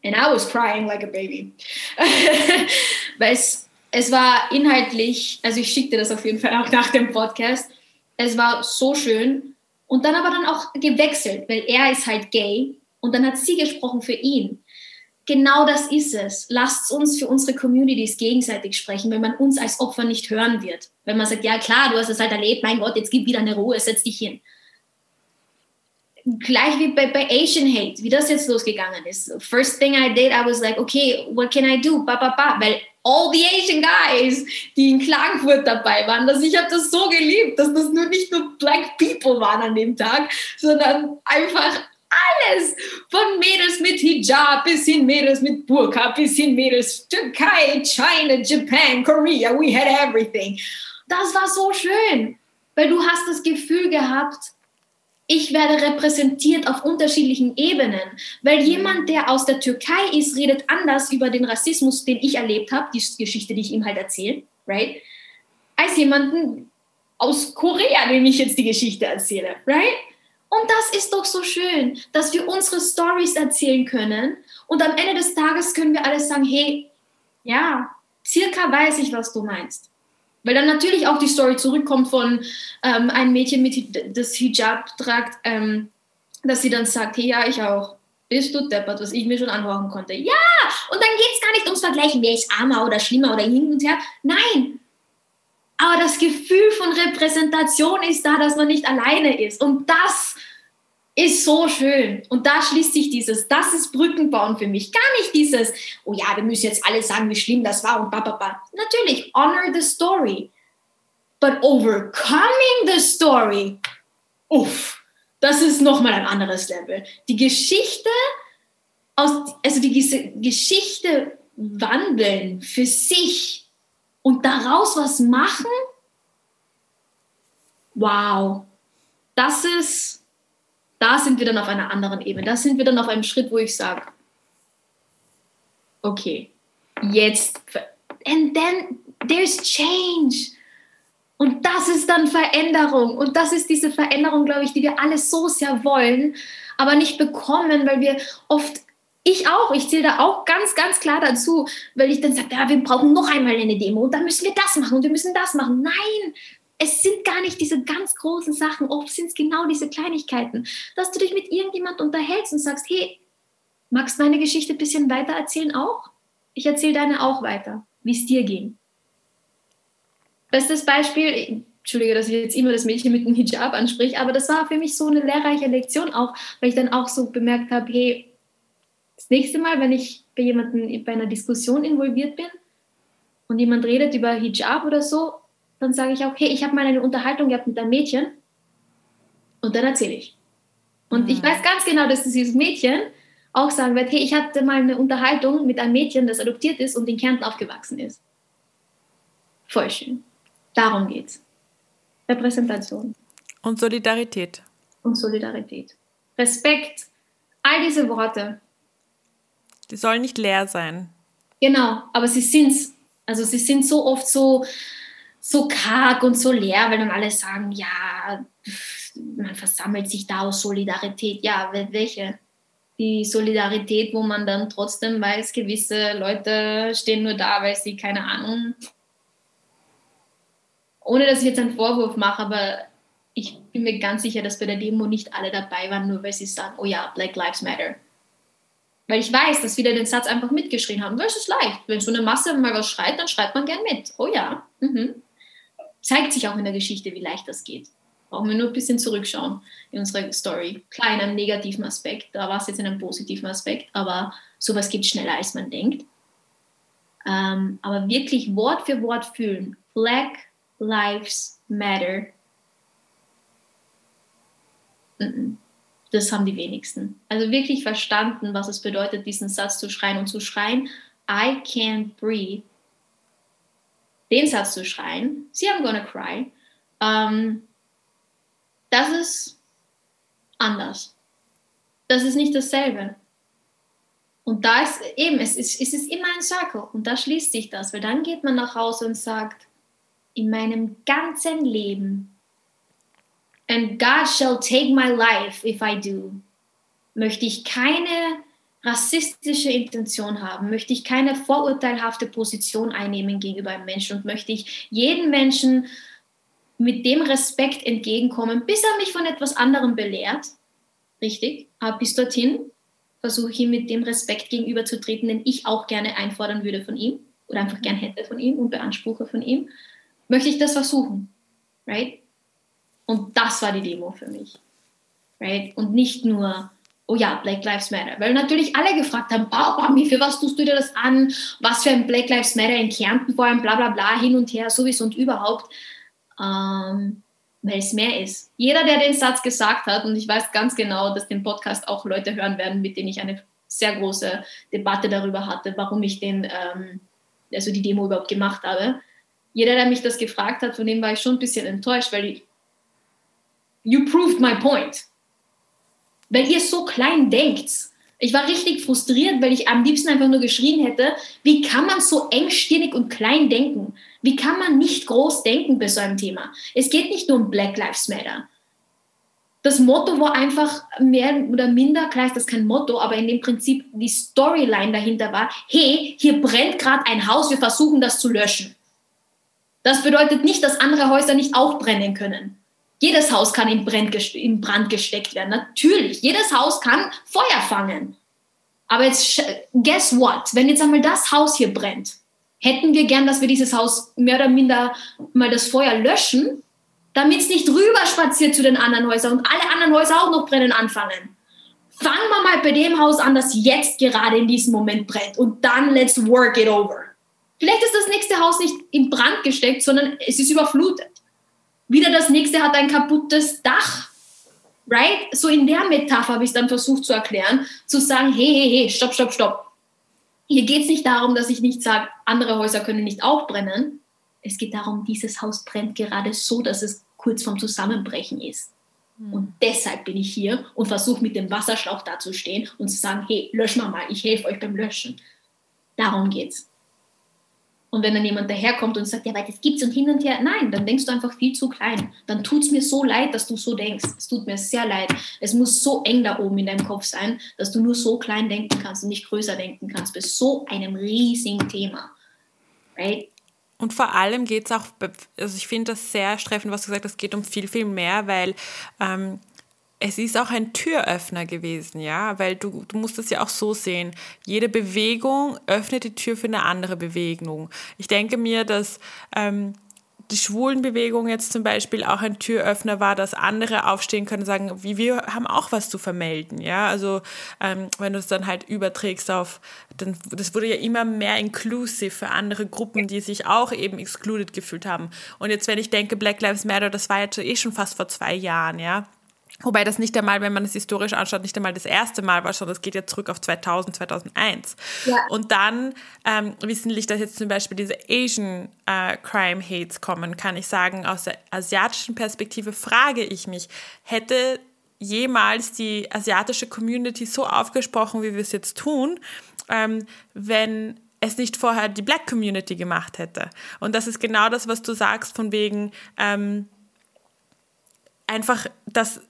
And I was crying like a baby. [laughs] Weil es es war inhaltlich, also ich schickte das auf jeden Fall auch nach dem Podcast. Es war so schön und dann aber dann auch gewechselt, weil er ist halt gay und dann hat sie gesprochen für ihn. Genau das ist es. Lasst uns für unsere Communities gegenseitig sprechen, wenn man uns als Opfer nicht hören wird. Wenn man sagt, ja klar, du hast es halt erlebt, mein Gott, jetzt gib wieder eine Ruhe, setz dich hin. Gleich wie bei, bei Asian Hate, wie das jetzt losgegangen ist. First thing I did, I was like, okay, what can I do? Ba, ba, ba. Weil all the Asian guys, die in Klagenfurt dabei waren. dass ich habe das so geliebt, dass das nur nicht nur Black People waren an dem Tag, sondern einfach alles. Von Mädels mit Hijab bis hin Mädels mit Burka, bis hin Mädels Türkei, China, Japan, Korea, we had everything. Das war so schön, weil du hast das Gefühl gehabt, ich werde repräsentiert auf unterschiedlichen Ebenen, weil mhm. jemand, der aus der Türkei ist, redet anders über den Rassismus, den ich erlebt habe, die Geschichte, die ich ihm halt erzähle, right? Als jemanden aus Korea, dem ich jetzt die Geschichte erzähle, right? Und das ist doch so schön, dass wir unsere Stories erzählen können und am Ende des Tages können wir alles sagen, hey, ja, circa weiß ich, was du meinst. Weil dann natürlich auch die Story zurückkommt von ähm, einem Mädchen, mit das Hijab tragt, ähm, dass sie dann sagt, hey, ja, ich auch. Bist du deppert, was ich mir schon anhören konnte. Ja, und dann geht es gar nicht ums Vergleichen, wer ist armer oder schlimmer oder hin und her. Nein, aber das Gefühl von Repräsentation ist da, dass man nicht alleine ist. Und das ist so schön. Und da schließt sich dieses, das ist Brückenbauen für mich. Gar nicht dieses, oh ja, wir müssen jetzt alle sagen, wie schlimm das war und bababa. Natürlich, honor the story. But overcoming the story, uff, das ist nochmal ein anderes Level. Die Geschichte, aus, also die Geschichte wandeln für sich und daraus was machen, wow, das ist da sind wir dann auf einer anderen Ebene. Da sind wir dann auf einem Schritt, wo ich sage, okay, jetzt, and then there's change. Und das ist dann Veränderung. Und das ist diese Veränderung, glaube ich, die wir alle so sehr wollen, aber nicht bekommen, weil wir oft, ich auch, ich zähle da auch ganz, ganz klar dazu, weil ich dann sage, ja, wir brauchen noch einmal eine Demo und dann müssen wir das machen und wir müssen das machen. Nein, es sind gar nicht diese ganz großen Sachen, oft sind es genau diese Kleinigkeiten, dass du dich mit irgendjemand unterhältst und sagst, hey, magst meine Geschichte ein bisschen weiter erzählen auch? Ich erzähle deine auch weiter, wie es dir ging. Bestes Beispiel, Entschuldige, dass ich jetzt immer das Mädchen mit dem Hijab anspreche, aber das war für mich so eine lehrreiche Lektion auch, weil ich dann auch so bemerkt habe, hey, das nächste Mal, wenn ich bei jemandem bei einer Diskussion involviert bin und jemand redet über Hijab oder so, dann sage ich auch, hey, ich habe mal eine Unterhaltung gehabt mit einem Mädchen und dann erzähle ich. Und mhm. ich weiß ganz genau, dass dieses Mädchen auch sagen wird, hey, ich hatte mal eine Unterhaltung mit einem Mädchen, das adoptiert ist und in Kärnten aufgewachsen ist. Voll schön. Darum geht's. Repräsentation. Und Solidarität. Und Solidarität. Respekt. All diese Worte. Die sollen nicht leer sein. Genau, aber sie sind's. Also sie sind so oft so, so karg und so leer, weil dann alle sagen, ja, man versammelt sich da aus Solidarität. Ja, welche? Die Solidarität, wo man dann trotzdem weiß, gewisse Leute stehen nur da, weil sie, keine Ahnung, ohne dass ich jetzt einen Vorwurf mache, aber ich bin mir ganz sicher, dass bei der Demo nicht alle dabei waren, nur weil sie sagen, oh ja, Black Lives Matter. Weil ich weiß, dass viele den Satz einfach mitgeschrien haben. Das ist leicht. Wenn so eine Masse mal was schreit, dann schreit man gern mit. Oh ja. Mhm. Zeigt sich auch in der Geschichte, wie leicht das geht. Brauchen wir nur ein bisschen zurückschauen in unserer Story. Klar, in einem negativen Aspekt, da war es jetzt in einem positiven Aspekt, aber sowas geht schneller, als man denkt. Ähm, aber wirklich Wort für Wort fühlen. Black Lives Matter. Das haben die wenigsten. Also wirklich verstanden, was es bedeutet, diesen Satz zu schreien und zu schreien, I can't breathe. Den Satz zu schreien, see I'm gonna cry. Ähm, das ist anders. Das ist nicht dasselbe. Und da ist eben, es ist, es ist immer ein Circle und da schließt sich das, weil dann geht man nach Hause und sagt, in meinem ganzen Leben, and God shall take my life if I do, möchte ich keine rassistische Intention haben, möchte ich keine vorurteilhafte Position einnehmen gegenüber einem Menschen und möchte ich jeden Menschen mit dem Respekt entgegenkommen, bis er mich von etwas anderem belehrt. Richtig, aber bis dorthin versuche ich ihm mit dem Respekt gegenüberzutreten, den ich auch gerne einfordern würde von ihm oder einfach gern hätte von ihm und beanspruche von ihm, möchte ich das versuchen. Right? Und das war die Demo für mich. Right? Und nicht nur, oh ja, Black Lives Matter. Weil natürlich alle gefragt haben, oh, Bambi, für was tust du dir das an? Was für ein Black Lives Matter in Kärnten vor allem, bla bla bla, hin und her, sowieso und überhaupt ähm, weil es mehr ist. Jeder, der den Satz gesagt hat, und ich weiß ganz genau, dass den Podcast auch Leute hören werden, mit denen ich eine sehr große Debatte darüber hatte, warum ich den, ähm, also die Demo überhaupt gemacht habe. Jeder, der mich das gefragt hat, von dem war ich schon ein bisschen enttäuscht, weil ich, you proved my point. Weil ihr so klein denkt. Ich war richtig frustriert, weil ich am liebsten einfach nur geschrien hätte, wie kann man so engstirnig und klein denken? Wie kann man nicht groß denken bei so einem Thema? Es geht nicht nur um Black Lives Matter. Das Motto war einfach mehr oder minder, klar ist das kein Motto, aber in dem Prinzip die Storyline dahinter war, hey, hier brennt gerade ein Haus, wir versuchen das zu löschen. Das bedeutet nicht, dass andere Häuser nicht auch brennen können. Jedes Haus kann in Brand, in Brand gesteckt werden. Natürlich, jedes Haus kann Feuer fangen. Aber jetzt, guess what? Wenn jetzt einmal das Haus hier brennt, hätten wir gern, dass wir dieses Haus mehr oder minder mal das Feuer löschen, damit es nicht rüber spaziert zu den anderen Häusern und alle anderen Häuser auch noch brennen anfangen. Fangen wir mal bei dem Haus an, das jetzt gerade in diesem Moment brennt und dann let's work it over. Vielleicht ist das nächste Haus nicht in Brand gesteckt, sondern es ist überflutet. Wieder das nächste hat ein kaputtes Dach. Right? So in der Metapher habe ich es dann versucht zu erklären, zu sagen, hey, hey, hey, stopp, stopp, stopp. Hier geht es nicht darum, dass ich nicht sage, andere Häuser können nicht auch brennen. Es geht darum, dieses Haus brennt gerade so, dass es kurz vorm Zusammenbrechen ist. Mhm. Und deshalb bin ich hier und versuche mit dem Wasserschlauch da zu stehen und zu sagen, hey, lösch mal mal, ich helfe euch beim Löschen. Darum geht's. Und wenn dann jemand daherkommt und sagt, ja, weil das gibt's und hin und her, nein, dann denkst du einfach viel zu klein. Dann tut es mir so leid, dass du so denkst. Es tut mir sehr leid. Es muss so eng da oben in deinem Kopf sein, dass du nur so klein denken kannst und nicht größer denken kannst bei so einem riesigen Thema. Right? Und vor allem geht es auch, also ich finde das sehr treffend, was du gesagt hast, es geht um viel, viel mehr, weil ähm, es ist auch ein Türöffner gewesen, ja, weil du, du musst es ja auch so sehen. Jede Bewegung öffnet die Tür für eine andere Bewegung. Ich denke mir, dass ähm, die Schwulenbewegung jetzt zum Beispiel auch ein Türöffner war, dass andere aufstehen können und sagen, wie wir haben auch was zu vermelden, ja, also ähm, wenn du es dann halt überträgst auf, dann, das wurde ja immer mehr inclusive für andere Gruppen, die sich auch eben excluded gefühlt haben. Und jetzt, wenn ich denke, Black Lives Matter, das war jetzt eh schon fast vor zwei Jahren, ja, Wobei das nicht einmal, wenn man es historisch anschaut, nicht einmal das erste Mal war, sondern das geht ja zurück auf 2000, 2001. Ja. Und dann, ähm, wissentlich, dass jetzt zum Beispiel diese Asian äh, Crime Hates kommen, kann ich sagen, aus der asiatischen Perspektive frage ich mich, hätte jemals die asiatische Community so aufgesprochen, wie wir es jetzt tun, ähm, wenn es nicht vorher die Black Community gemacht hätte. Und das ist genau das, was du sagst, von wegen ähm, einfach, dass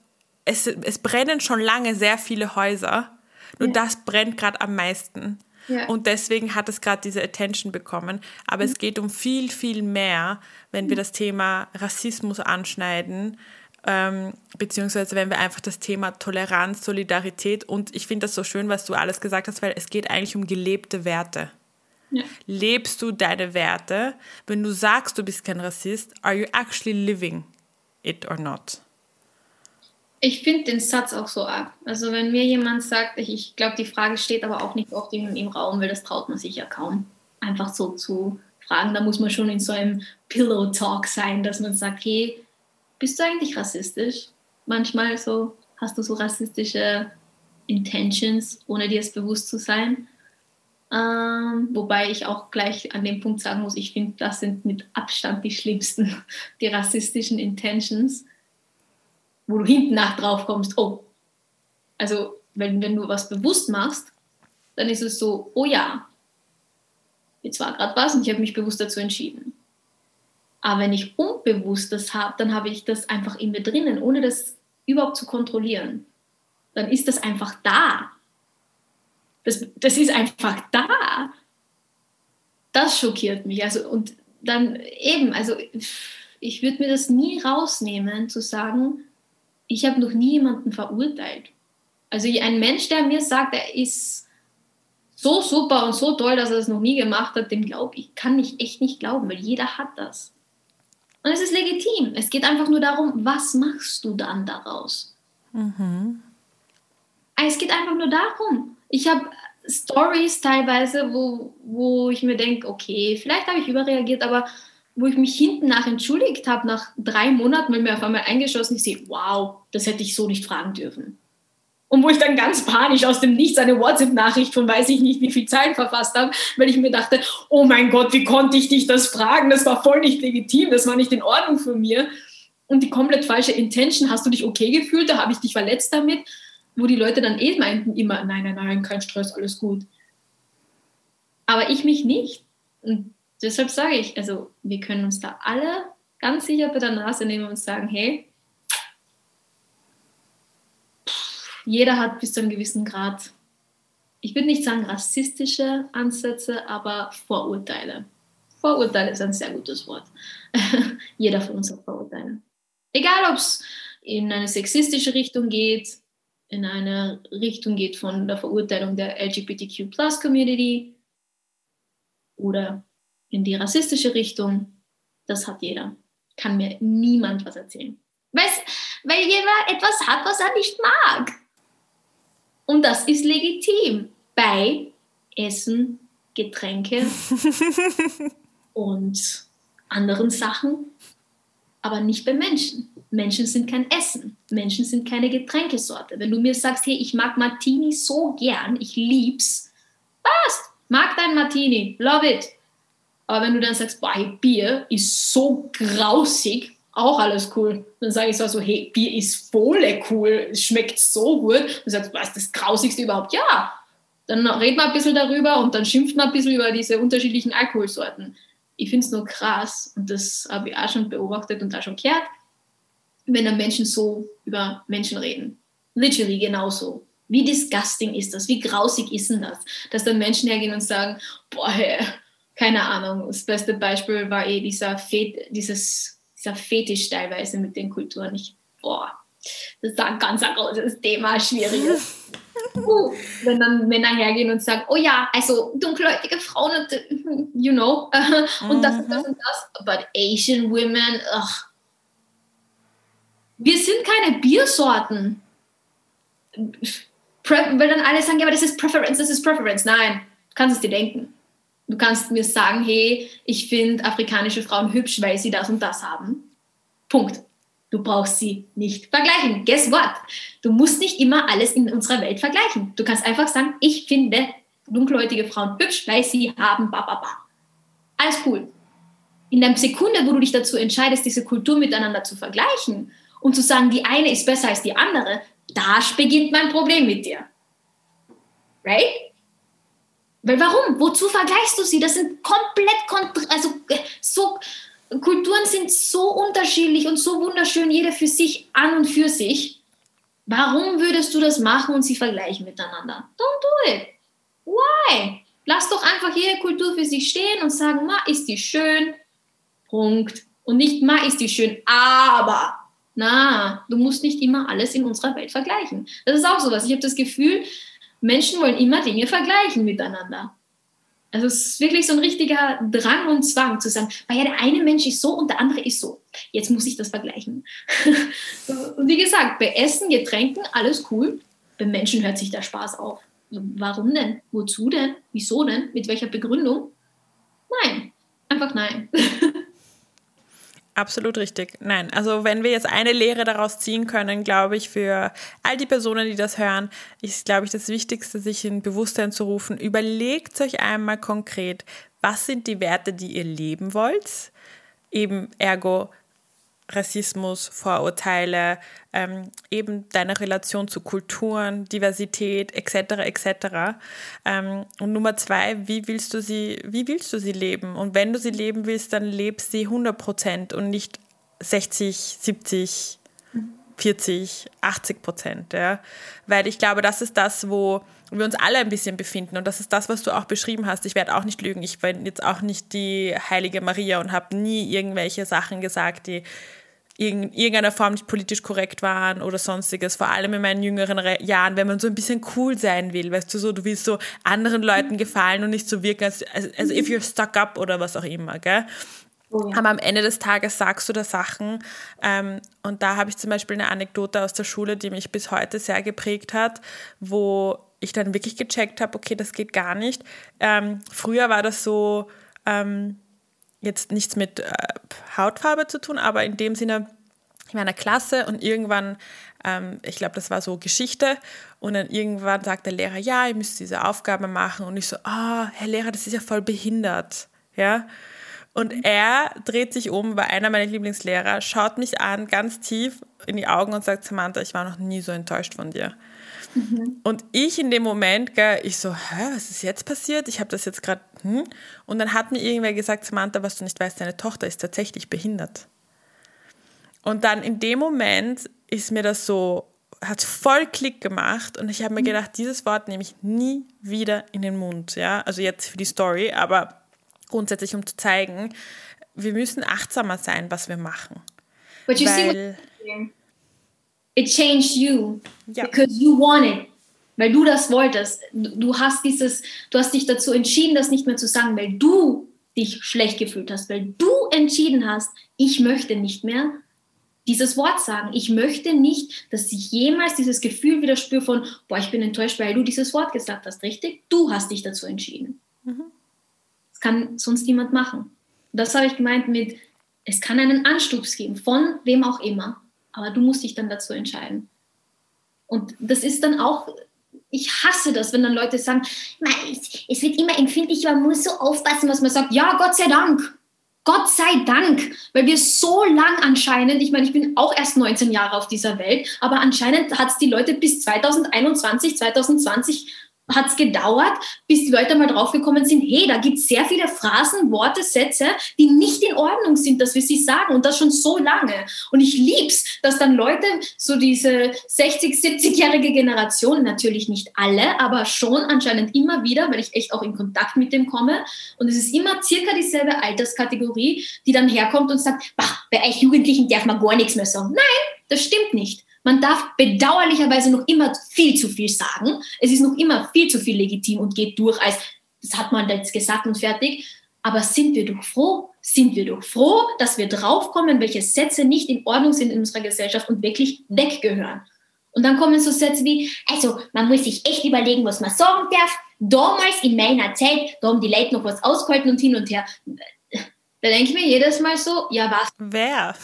es, es brennen schon lange sehr viele Häuser, nur ja. das brennt gerade am meisten. Ja. Und deswegen hat es gerade diese Attention bekommen. Aber mhm. es geht um viel, viel mehr, wenn wir mhm. das Thema Rassismus anschneiden, ähm, beziehungsweise wenn wir einfach das Thema Toleranz, Solidarität und ich finde das so schön, was du alles gesagt hast, weil es geht eigentlich um gelebte Werte. Ja. Lebst du deine Werte? Wenn du sagst, du bist kein Rassist, are you actually living it or not? Ich finde den Satz auch so ab. Also wenn mir jemand sagt, ich, ich glaube, die Frage steht aber auch nicht oft im, im Raum, weil das traut man sich ja kaum, einfach so zu fragen. Da muss man schon in so einem Pillow-Talk sein, dass man sagt, hey, bist du eigentlich rassistisch? Manchmal so, hast du so rassistische Intentions, ohne dir es bewusst zu sein? Ähm, wobei ich auch gleich an dem Punkt sagen muss, ich finde, das sind mit Abstand die schlimmsten, [laughs] die rassistischen Intentions, wo du hinten nach drauf kommst, oh, also wenn, wenn du was bewusst machst, dann ist es so, oh ja, jetzt war gerade was und ich habe mich bewusst dazu entschieden. Aber wenn ich unbewusst das habe, dann habe ich das einfach in mir drinnen, ohne das überhaupt zu kontrollieren. Dann ist das einfach da. Das, das ist einfach da. Das schockiert mich. Also, und dann eben, also ich würde mir das nie rausnehmen, zu sagen, ich habe noch nie jemanden verurteilt. Also ein Mensch, der mir sagt, er ist so super und so toll, dass er das noch nie gemacht hat, dem glaube ich, kann ich echt nicht glauben, weil jeder hat das. Und es ist legitim. Es geht einfach nur darum, was machst du dann daraus? Mhm. Es geht einfach nur darum. Ich habe Stories teilweise, wo, wo ich mir denke, okay, vielleicht habe ich überreagiert, aber wo ich mich hinten nach entschuldigt habe, nach drei Monaten, weil mir auf einmal eingeschossen ich sehe, wow, das hätte ich so nicht fragen dürfen. Und wo ich dann ganz panisch aus dem Nichts eine WhatsApp-Nachricht von weiß ich nicht wie viel Zeit verfasst habe, weil ich mir dachte, oh mein Gott, wie konnte ich dich das fragen? Das war voll nicht legitim, das war nicht in Ordnung von mir. Und die komplett falsche Intention, hast du dich okay gefühlt? Da habe ich dich verletzt damit wo die Leute dann eh meinten immer, nein, nein, nein, kein Stress, alles gut. Aber ich mich nicht. Und deshalb sage ich, also wir können uns da alle ganz sicher bei der Nase nehmen und sagen, hey, jeder hat bis zu einem gewissen Grad, ich würde nicht sagen rassistische Ansätze, aber Vorurteile. Vorurteile ist ein sehr gutes Wort. [laughs] jeder von uns hat Vorurteile. Egal, ob es in eine sexistische Richtung geht, in eine Richtung geht von der Verurteilung der LGBTQ-Plus-Community oder in die rassistische Richtung, das hat jeder. Kann mir niemand was erzählen. Weil's, weil jeder etwas hat, was er nicht mag. Und das ist legitim bei Essen, Getränke [laughs] und anderen Sachen, aber nicht bei Menschen. Menschen sind kein Essen. Menschen sind keine Getränkesorte. Wenn du mir sagst, hey, ich mag Martini so gern, ich lieb's, passt. Mag dein Martini, love it. Aber wenn du dann sagst, boah, hey, Bier ist so grausig, auch alles cool. Dann sage ich so, also, hey, Bier ist voll cool, es schmeckt so gut. Du sagst, was ist das Grausigste überhaupt? Ja. Dann reden wir ein bisschen darüber und dann schimpft man ein bisschen über diese unterschiedlichen Alkoholsorten. Ich finde es nur krass und das habe ich auch schon beobachtet und auch schon gehört wenn dann Menschen so über Menschen reden. Literally genauso. Wie disgusting ist das? Wie grausig ist denn das? Dass dann Menschen hergehen und sagen, boah, hey, keine Ahnung, das beste Beispiel war eh dieser, Fet dieses, dieser Fetisch teilweise mit den Kulturen. Ich, boah, das ist ein ganz großes Thema, schwieriges. [laughs] uh, wenn dann Männer hergehen und sagen, oh ja, also dunkelhäutige Frauen und, you know, [laughs] und das und das und das, but Asian women, ugh, wir sind keine Biersorten. Weil dann alle sagen, ja, aber das ist Preference, das ist Preference. Nein, du kannst es dir denken. Du kannst mir sagen, hey, ich finde afrikanische Frauen hübsch, weil sie das und das haben. Punkt. Du brauchst sie nicht vergleichen. Guess what? Du musst nicht immer alles in unserer Welt vergleichen. Du kannst einfach sagen, ich finde dunkelhäutige Frauen hübsch, weil sie haben ba, ba, ba. Alles cool. In der Sekunde, wo du dich dazu entscheidest, diese Kultur miteinander zu vergleichen und zu sagen, die eine ist besser als die andere, da beginnt mein Problem mit dir. Right? Weil warum? Wozu vergleichst du sie? Das sind komplett, also so, Kulturen sind so unterschiedlich und so wunderschön, jede für sich, an und für sich. Warum würdest du das machen und sie vergleichen miteinander? Don't do it. Why? Lass doch einfach jede Kultur für sich stehen und sagen, ma, ist die schön, Punkt. Und nicht, ma, ist die schön, aber na, du musst nicht immer alles in unserer Welt vergleichen. Das ist auch so was. Ich habe das Gefühl, Menschen wollen immer Dinge vergleichen miteinander. Also es ist wirklich so ein richtiger Drang und Zwang zu sagen, weil ja der eine Mensch ist so und der andere ist so. Jetzt muss ich das vergleichen. [laughs] und wie gesagt, bei Essen, Getränken, alles cool. Bei Menschen hört sich der Spaß auf. Warum denn? Wozu denn? Wieso denn? Mit welcher Begründung? Nein, einfach nein. [laughs] Absolut richtig. Nein, also wenn wir jetzt eine Lehre daraus ziehen können, glaube ich, für all die Personen, die das hören, ist, glaube ich, das Wichtigste, sich in Bewusstsein zu rufen. Überlegt euch einmal konkret, was sind die Werte, die ihr leben wollt? Eben ergo Rassismus, Vorurteile, ähm, eben deine Relation zu Kulturen, Diversität etc. etc. Ähm, und Nummer zwei, wie willst du sie, wie willst du sie leben? Und wenn du sie leben willst, dann lebst sie 100 Prozent und nicht 60, 70, 40, 80 Prozent. Ja? Weil ich glaube, das ist das, wo wir uns alle ein bisschen befinden. Und das ist das, was du auch beschrieben hast. Ich werde auch nicht lügen. Ich bin jetzt auch nicht die heilige Maria und habe nie irgendwelche Sachen gesagt, die in irgendeiner Form nicht politisch korrekt waren oder sonstiges. Vor allem in meinen jüngeren Jahren, wenn man so ein bisschen cool sein will, weißt du so, du willst so anderen Leuten gefallen und nicht so wirken, als, als, als if you're stuck up oder was auch immer, gell? Oh ja. Aber am Ende des Tages sagst du da Sachen. Ähm, und da habe ich zum Beispiel eine Anekdote aus der Schule, die mich bis heute sehr geprägt hat, wo ich dann wirklich gecheckt habe, okay, das geht gar nicht. Ähm, früher war das so, ähm, jetzt nichts mit äh, Hautfarbe zu tun, aber in dem Sinne, in meiner Klasse und irgendwann, ähm, ich glaube, das war so Geschichte und dann irgendwann sagt der Lehrer, ja, ihr müsst diese Aufgabe machen und ich so, oh, Herr Lehrer, das ist ja voll behindert, ja. Und er dreht sich um, war einer meiner Lieblingslehrer, schaut mich an, ganz tief in die Augen und sagt, Samantha, ich war noch nie so enttäuscht von dir. Mhm. Und ich in dem Moment, gell, ich so, hä, was ist jetzt passiert? Ich habe das jetzt gerade, hm? Und dann hat mir irgendwer gesagt, Samantha, was du nicht weißt, deine Tochter ist tatsächlich behindert. Und dann in dem Moment ist mir das so, hat voll Klick gemacht und ich habe mir mhm. gedacht, dieses Wort nehme ich nie wieder in den Mund. Ja? Also jetzt für die Story, aber grundsätzlich um zu zeigen, wir müssen achtsamer sein, was wir machen. But you Weil, see it changed you ja. because you wanted, weil du das wolltest. Du hast dieses, du hast dich dazu entschieden, das nicht mehr zu sagen, weil du dich schlecht gefühlt hast, weil du entschieden hast, ich möchte nicht mehr dieses Wort sagen. Ich möchte nicht, dass ich jemals dieses Gefühl wieder spüre von, boah, ich bin enttäuscht, weil du dieses Wort gesagt hast, richtig? Du hast dich dazu entschieden. Mhm. Das kann sonst niemand machen. Das habe ich gemeint mit, es kann einen Anstoß geben, von wem auch immer aber du musst dich dann dazu entscheiden. Und das ist dann auch, ich hasse das, wenn dann Leute sagen, es wird immer empfindlich, man muss so aufpassen, was man sagt. Ja, Gott sei Dank. Gott sei Dank, weil wir so lang anscheinend, ich meine, ich bin auch erst 19 Jahre auf dieser Welt, aber anscheinend hat es die Leute bis 2021, 2020 hat es gedauert, bis die Leute mal draufgekommen sind, hey, da gibt es sehr viele Phrasen, Worte, Sätze, die nicht in Ordnung sind, dass wir sie sagen und das schon so lange. Und ich lieb's, dass dann Leute, so diese 60, 70-jährige Generation, natürlich nicht alle, aber schon anscheinend immer wieder, weil ich echt auch in Kontakt mit dem komme. Und es ist immer circa dieselbe Alterskategorie, die dann herkommt und sagt, bah, bei euch Jugendlichen darf man gar nichts mehr sagen. Nein, das stimmt nicht. Man darf bedauerlicherweise noch immer viel zu viel sagen. Es ist noch immer viel zu viel legitim und geht durch als, das hat man jetzt gesagt und fertig. Aber sind wir doch froh? Sind wir doch froh, dass wir draufkommen, welche Sätze nicht in Ordnung sind in unserer Gesellschaft und wirklich weggehören. Und dann kommen so Sätze wie, also man muss sich echt überlegen, was man sagen darf. Damals in meiner Zeit, da haben die Leute noch was ausgehalten und hin und her. Da denke ich mir jedes Mal so, ja was? Wer?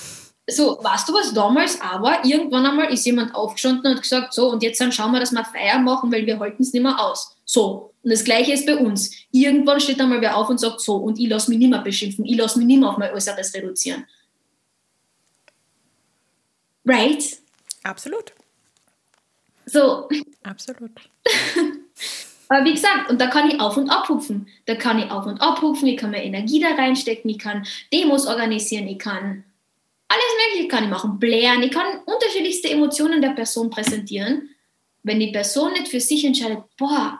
So, weißt du was damals, aber irgendwann einmal ist jemand aufgestanden und hat gesagt, so, und jetzt dann schauen wir, dass wir Feier machen, weil wir halten es nicht mehr aus. So. Und das Gleiche ist bei uns. Irgendwann steht einmal wer auf und sagt, so, und ich lasse mich nicht mehr beschimpfen, ich lasse mich nicht mehr auf mein Äußeres reduzieren. Right? Absolut. So. Absolut. [laughs] Aber wie gesagt, und da kann ich auf und abhupfen. Da kann ich auf und abhupfen, ich kann mehr Energie da reinstecken, ich kann Demos organisieren, ich kann alles Mögliche kann ich machen. Blären, ich kann unterschiedlichste Emotionen der Person präsentieren. Wenn die Person nicht für sich entscheidet, boah,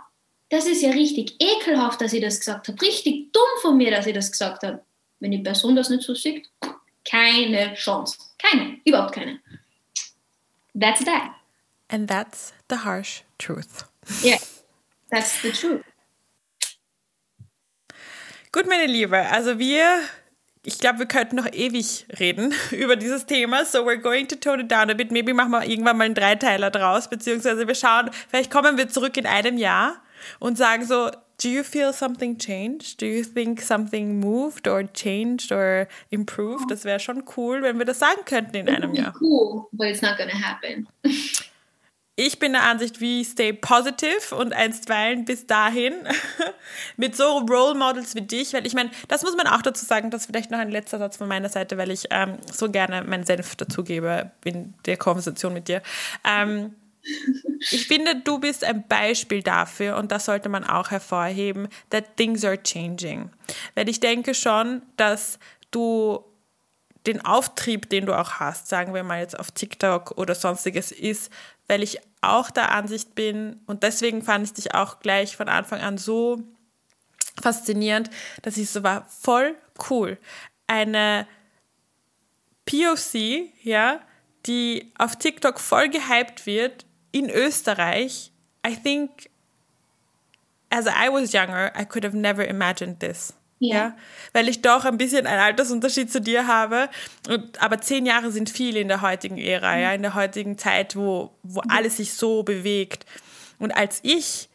das ist ja richtig ekelhaft, dass ich das gesagt habe, richtig dumm von mir, dass ich das gesagt habe. Wenn die Person das nicht so sieht, keine Chance. Keine, überhaupt keine. That's that. And that's the harsh truth. Yeah, that's the truth. Gut, meine Liebe, also wir, ich glaube, wir könnten noch ewig reden [laughs] über dieses Thema. So we're going to tone it down a bit. Maybe machen wir irgendwann mal einen Dreiteiler draus, beziehungsweise wir schauen, vielleicht kommen wir zurück in einem Jahr und sagen so, do you feel something changed? Do you think something moved or changed or improved? Das wäre schon cool, wenn wir das sagen könnten in einem Jahr. Cool, but it's not gonna happen. [laughs] Ich bin der Ansicht, wie stay positive und einstweilen bis dahin [laughs] mit so Role Models wie dich, weil ich meine, das muss man auch dazu sagen, das ist vielleicht noch ein letzter Satz von meiner Seite, weil ich ähm, so gerne meinen Senf dazugebe in der Konversation mit dir. Ähm, [laughs] ich finde, du bist ein Beispiel dafür und das sollte man auch hervorheben, that things are changing. Weil ich denke schon, dass du den Auftrieb, den du auch hast, sagen wir mal jetzt auf TikTok oder sonstiges, ist, weil ich auch der Ansicht bin und deswegen fand ich dich auch gleich von Anfang an so faszinierend, dass ich so war, voll cool. Eine POC, ja, die auf TikTok voll gehypt wird in Österreich. I think as I was younger, I could have never imagined this. Ja. ja. weil ich doch ein bisschen einen Altersunterschied zu dir habe. Und, aber zehn Jahre sind viel in der heutigen Ära, mhm. ja, in der heutigen Zeit, wo, wo mhm. alles sich so bewegt. Und als ich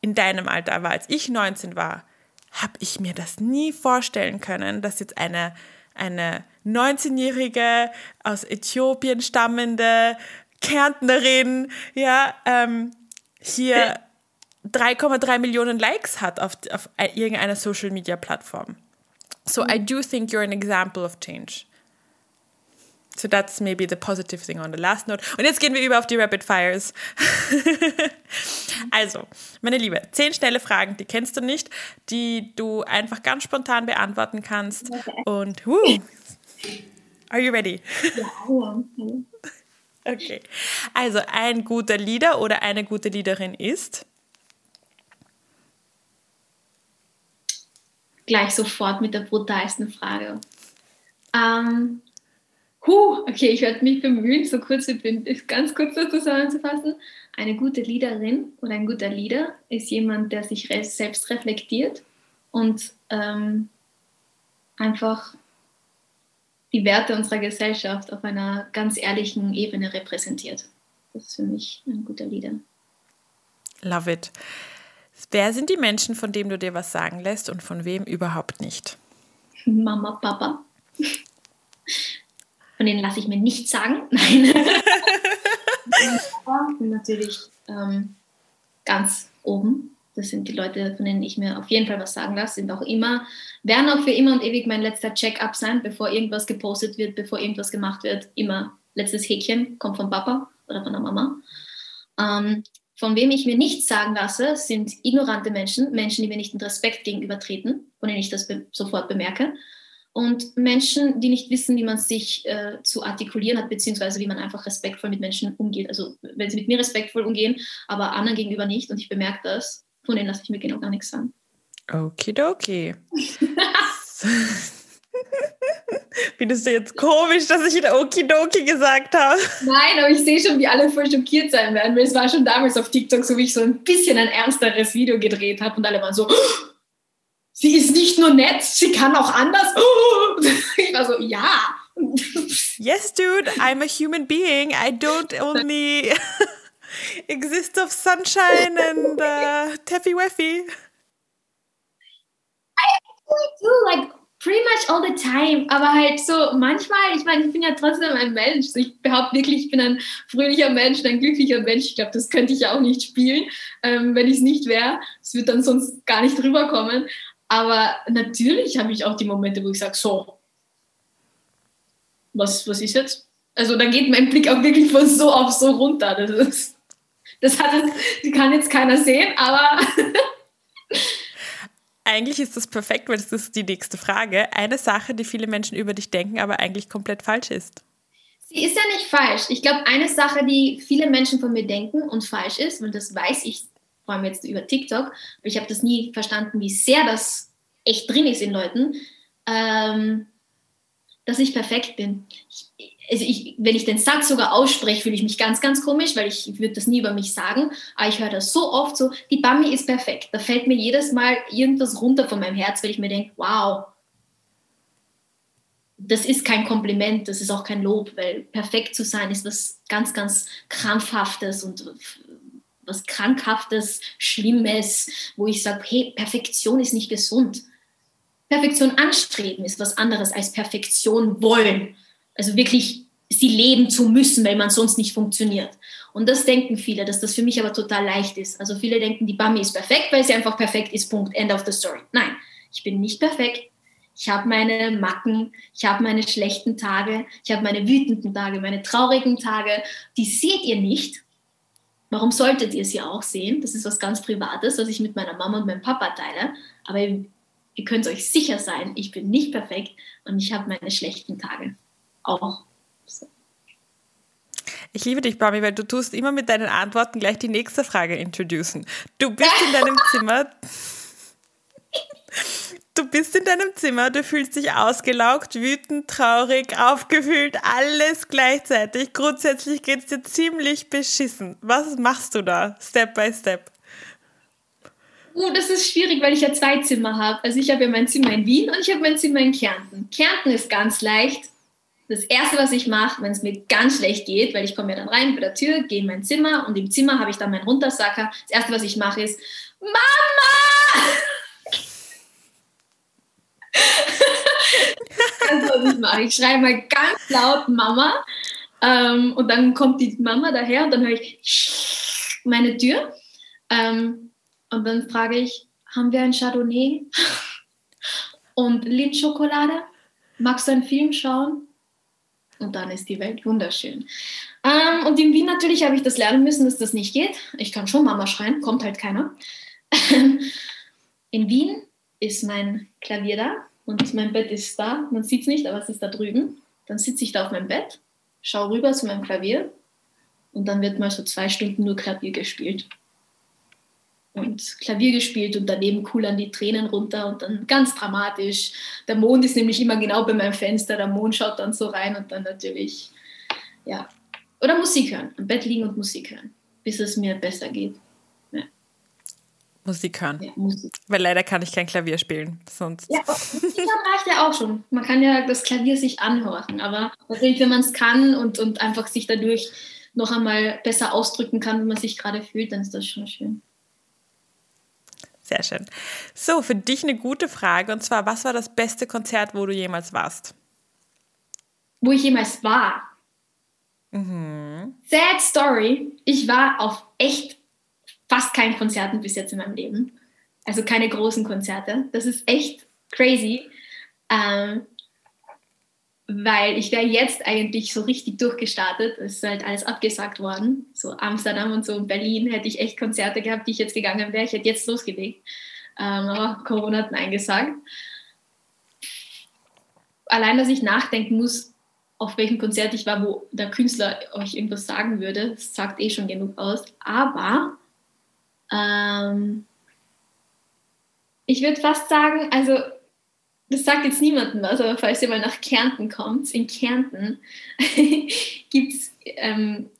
in deinem Alter war, als ich 19 war, habe ich mir das nie vorstellen können, dass jetzt eine, eine 19-jährige aus Äthiopien stammende Kärntnerin, ja, ähm, hier 3,3 Millionen Likes hat auf, auf irgendeiner Social Media Plattform. So I do think you're an example of change. So that's maybe the positive thing on the last note. Und jetzt gehen wir über auf die Rapid Fires. [laughs] also, meine Liebe, zehn schnelle Fragen, die kennst du nicht, die du einfach ganz spontan beantworten kannst. Und, woo, are you ready? [laughs] Okay. Also, ein guter Leader oder eine gute Leaderin ist? Gleich sofort mit der brutalsten Frage. Ähm, huh, okay, ich werde mich bemühen, so kurz ganz kurz zusammenzufassen. Eine gute Leaderin oder ein guter Leader ist jemand, der sich selbst reflektiert und ähm, einfach die Werte unserer Gesellschaft auf einer ganz ehrlichen Ebene repräsentiert. Das ist für mich ein guter Leader. Love it. Wer sind die Menschen, von denen du dir was sagen lässt und von wem überhaupt nicht? Mama, Papa. Von denen lasse ich mir nichts sagen. [laughs] Nein. natürlich ähm, ganz oben. Das sind die Leute, von denen ich mir auf jeden Fall was sagen lasse, sind auch immer, werden auch für immer und ewig mein letzter Check-up sein, bevor irgendwas gepostet wird, bevor irgendwas gemacht wird. Immer letztes Häkchen kommt von Papa oder von der Mama. Ähm, von wem ich mir nichts sagen lasse, sind ignorante Menschen, Menschen, die mir nicht in Respekt gegenübertreten, von denen ich das be sofort bemerke. Und Menschen, die nicht wissen, wie man sich äh, zu artikulieren hat, beziehungsweise wie man einfach respektvoll mit Menschen umgeht. Also wenn sie mit mir respektvoll umgehen, aber anderen gegenüber nicht und ich bemerke das, von denen lasse ich mir genau gar nichts sagen. Okidoki. [laughs] Findest du jetzt komisch, dass ich in Okidoki gesagt habe? Nein, aber ich sehe schon, wie alle voll schockiert sein werden, weil es war schon damals auf TikTok so, wie ich so ein bisschen ein ernsteres Video gedreht habe und alle waren so, oh, [gasps] sie ist nicht nur nett, sie kann auch anders. Oh. [laughs] Ich war so, ja. [laughs] Yes, dude, I'm a human being. I don't only [laughs] exist of sunshine and uh, Teffy Weffy. I do like pretty much all the time, aber halt so manchmal, ich meine, ich bin ja trotzdem ein Mensch. Ich behaupte wirklich, ich bin ein fröhlicher Mensch, ein glücklicher Mensch. Ich glaube, das könnte ich ja auch nicht spielen, ähm, wenn ich es nicht wäre. Es wird dann sonst gar nicht rüberkommen. Aber natürlich habe ich auch die Momente, wo ich sage, so, was, was ist jetzt? Also da geht mein Blick auch wirklich von so auf so runter. Das ist, das hat, das kann jetzt keiner sehen, aber [laughs] Eigentlich ist das perfekt, weil das ist die nächste Frage. Eine Sache, die viele Menschen über dich denken, aber eigentlich komplett falsch ist. Sie ist ja nicht falsch. Ich glaube, eine Sache, die viele Menschen von mir denken und falsch ist, und das weiß ich vor allem jetzt über TikTok, ich habe das nie verstanden, wie sehr das echt drin ist in Leuten, ähm, dass ich perfekt bin. Ich, also ich, wenn ich den Satz sogar ausspreche, fühle ich mich ganz, ganz komisch, weil ich würde das nie über mich sagen. Aber ich höre das so oft so, die Bami ist perfekt. Da fällt mir jedes Mal irgendwas runter von meinem Herz, weil ich mir denke, wow, das ist kein Kompliment, das ist auch kein Lob, weil perfekt zu sein ist was ganz, ganz Krampfhaftes und was Krankhaftes, Schlimmes, wo ich sage, hey, Perfektion ist nicht gesund. Perfektion anstreben ist was anderes als Perfektion wollen. Also wirklich sie leben zu müssen, weil man sonst nicht funktioniert. Und das denken viele, dass das für mich aber total leicht ist. Also viele denken, die Bami ist perfekt, weil sie einfach perfekt ist, Punkt, end of the story. Nein, ich bin nicht perfekt. Ich habe meine Macken, ich habe meine schlechten Tage, ich habe meine wütenden Tage, meine traurigen Tage. Die seht ihr nicht. Warum solltet ihr sie auch sehen? Das ist was ganz Privates, was ich mit meiner Mama und meinem Papa teile. Aber ihr, ihr könnt euch sicher sein, ich bin nicht perfekt und ich habe meine schlechten Tage auch. So. Ich liebe dich, Bami, weil du tust immer mit deinen Antworten gleich die nächste Frage introducen. Du bist in deinem Zimmer. Du bist in deinem Zimmer, du fühlst dich ausgelaugt, wütend, traurig, aufgefühlt, alles gleichzeitig. Grundsätzlich geht es dir ziemlich beschissen. Was machst du da, Step by Step? Oh, das ist schwierig, weil ich ja zwei Zimmer habe. Also ich habe ja mein Zimmer in Wien und ich habe mein Zimmer in Kärnten. Kärnten ist ganz leicht das Erste, was ich mache, wenn es mir ganz schlecht geht, weil ich komme ja dann rein bei der Tür, gehe in mein Zimmer und im Zimmer habe ich dann meinen Runtersacker. Das Erste, was ich mache, ist Mama! [laughs] das was ich mache. Ich schreie mal ganz laut Mama ähm, und dann kommt die Mama daher und dann höre ich [laughs] meine Tür ähm, und dann frage ich, haben wir ein Chardonnay [laughs] und Lindschokolade? Magst du einen Film schauen? Und dann ist die Welt wunderschön. Ähm, und in Wien natürlich habe ich das lernen müssen, dass das nicht geht. Ich kann schon Mama schreien, kommt halt keiner. [laughs] in Wien ist mein Klavier da und mein Bett ist da. Man sieht es nicht, aber es ist da drüben. Dann sitze ich da auf meinem Bett, schaue rüber zu meinem Klavier und dann wird mal so zwei Stunden nur Klavier gespielt und Klavier gespielt und daneben kullern die Tränen runter und dann ganz dramatisch. Der Mond ist nämlich immer genau bei meinem Fenster, der Mond schaut dann so rein und dann natürlich, ja. Oder Musik hören, am Bett liegen und Musik hören, bis es mir besser geht. Ja. Musik hören. Ja, Musik. Weil leider kann ich kein Klavier spielen. Sonst. Ja, Musik reicht ja auch schon. Man kann ja das Klavier sich anhören, aber natürlich, wenn man es kann und, und einfach sich dadurch noch einmal besser ausdrücken kann, wie man sich gerade fühlt, dann ist das schon schön. Sehr schön. So, für dich eine gute Frage und zwar, was war das beste Konzert, wo du jemals warst? Wo ich jemals war? Mhm. Sad Story. Ich war auf echt fast keinen Konzerten bis jetzt in meinem Leben. Also keine großen Konzerte. Das ist echt crazy. Ähm, weil ich wäre jetzt eigentlich so richtig durchgestartet. Es ist halt alles abgesagt worden. So Amsterdam und so Berlin hätte ich echt Konzerte gehabt, die ich jetzt gegangen wäre. Ich hätte jetzt losgelegt. Ähm, aber Corona hat Nein gesagt. Allein, dass ich nachdenken muss, auf welchem Konzert ich war, wo der Künstler euch irgendwas sagen würde, das sagt eh schon genug aus. Aber ähm, ich würde fast sagen, also das sagt jetzt niemandem was, aber falls ihr mal nach Kärnten kommt, in Kärnten [laughs] gibt es ähm,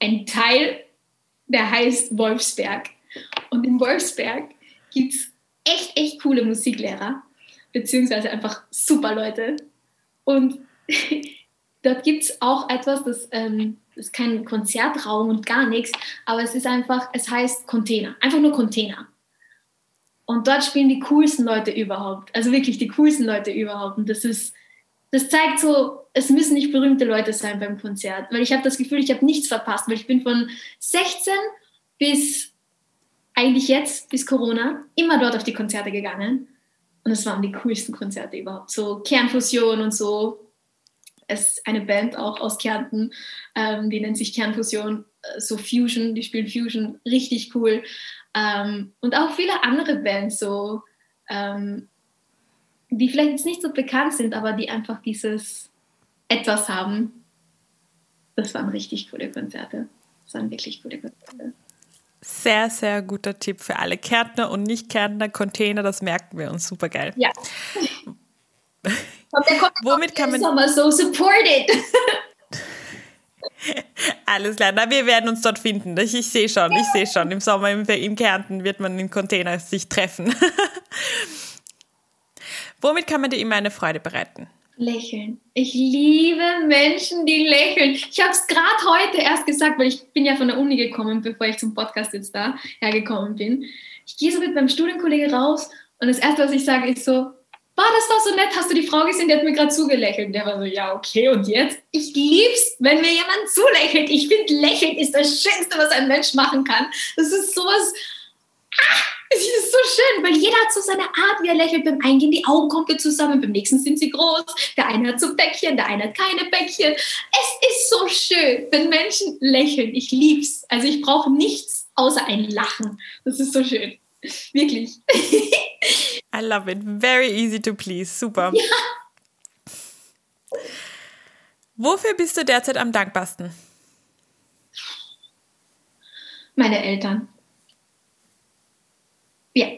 einen Teil, der heißt Wolfsberg. Und in Wolfsberg gibt es echt, echt coole Musiklehrer, beziehungsweise einfach super Leute. Und [laughs] dort gibt es auch etwas, das, ähm, das ist kein Konzertraum und gar nichts, aber es ist einfach, es heißt Container, einfach nur Container. Und dort spielen die coolsten Leute überhaupt. Also wirklich die coolsten Leute überhaupt. Und das ist, das zeigt so, es müssen nicht berühmte Leute sein beim Konzert. Weil ich habe das Gefühl, ich habe nichts verpasst. Weil ich bin von 16 bis eigentlich jetzt, bis Corona, immer dort auf die Konzerte gegangen. Und es waren die coolsten Konzerte überhaupt. So Kernfusion und so. Es ist eine Band auch aus Kärnten, ähm, die nennt sich Kernfusion, äh, so Fusion, die spielen Fusion, richtig cool. Ähm, und auch viele andere Bands, so, ähm, die vielleicht jetzt nicht so bekannt sind, aber die einfach dieses etwas haben. Das waren richtig coole Konzerte. Das waren wirklich coole Konzerte. Sehr, sehr guter Tipp für alle Kärntner und Nicht-Kärntner. Container, das merken wir uns super geil. Ja. [laughs] Womit kann man. Sommer so supported. [laughs] [laughs] Alles klar, na, wir werden uns dort finden. Ich, ich sehe schon, ich sehe schon. Im Sommer im, im Kärnten wird man im Container sich treffen. [laughs] Womit kann man dir immer eine Freude bereiten? Lächeln. Ich liebe Menschen, die lächeln. Ich habe es gerade heute erst gesagt, weil ich bin ja von der Uni gekommen, bevor ich zum Podcast jetzt da hergekommen bin. Ich gehe so mit meinem Studienkollege raus und das Erste, was ich sage, ist so, Boah, das war so nett, hast du die Frau gesehen, die hat mir gerade zugelächelt. Der war so, ja, okay, und jetzt? Ich lieb's, wenn mir jemand zulächelt. Ich finde, lächeln ist das Schönste, was ein Mensch machen kann. Das ist sowas, ah, es ist so schön, weil jeder hat so seine Art, wie er lächelt. Beim einen gehen die Augen komplett zusammen, beim nächsten sind sie groß. Der eine hat so Bäckchen, der eine hat keine Bäckchen. Es ist so schön, wenn Menschen lächeln. Ich lieb's. Also ich brauche nichts außer ein Lachen. Das ist so schön. Wirklich. [laughs] I love it. Very easy to please. Super. Ja. Wofür bist du derzeit am dankbarsten? Meine Eltern. Ja.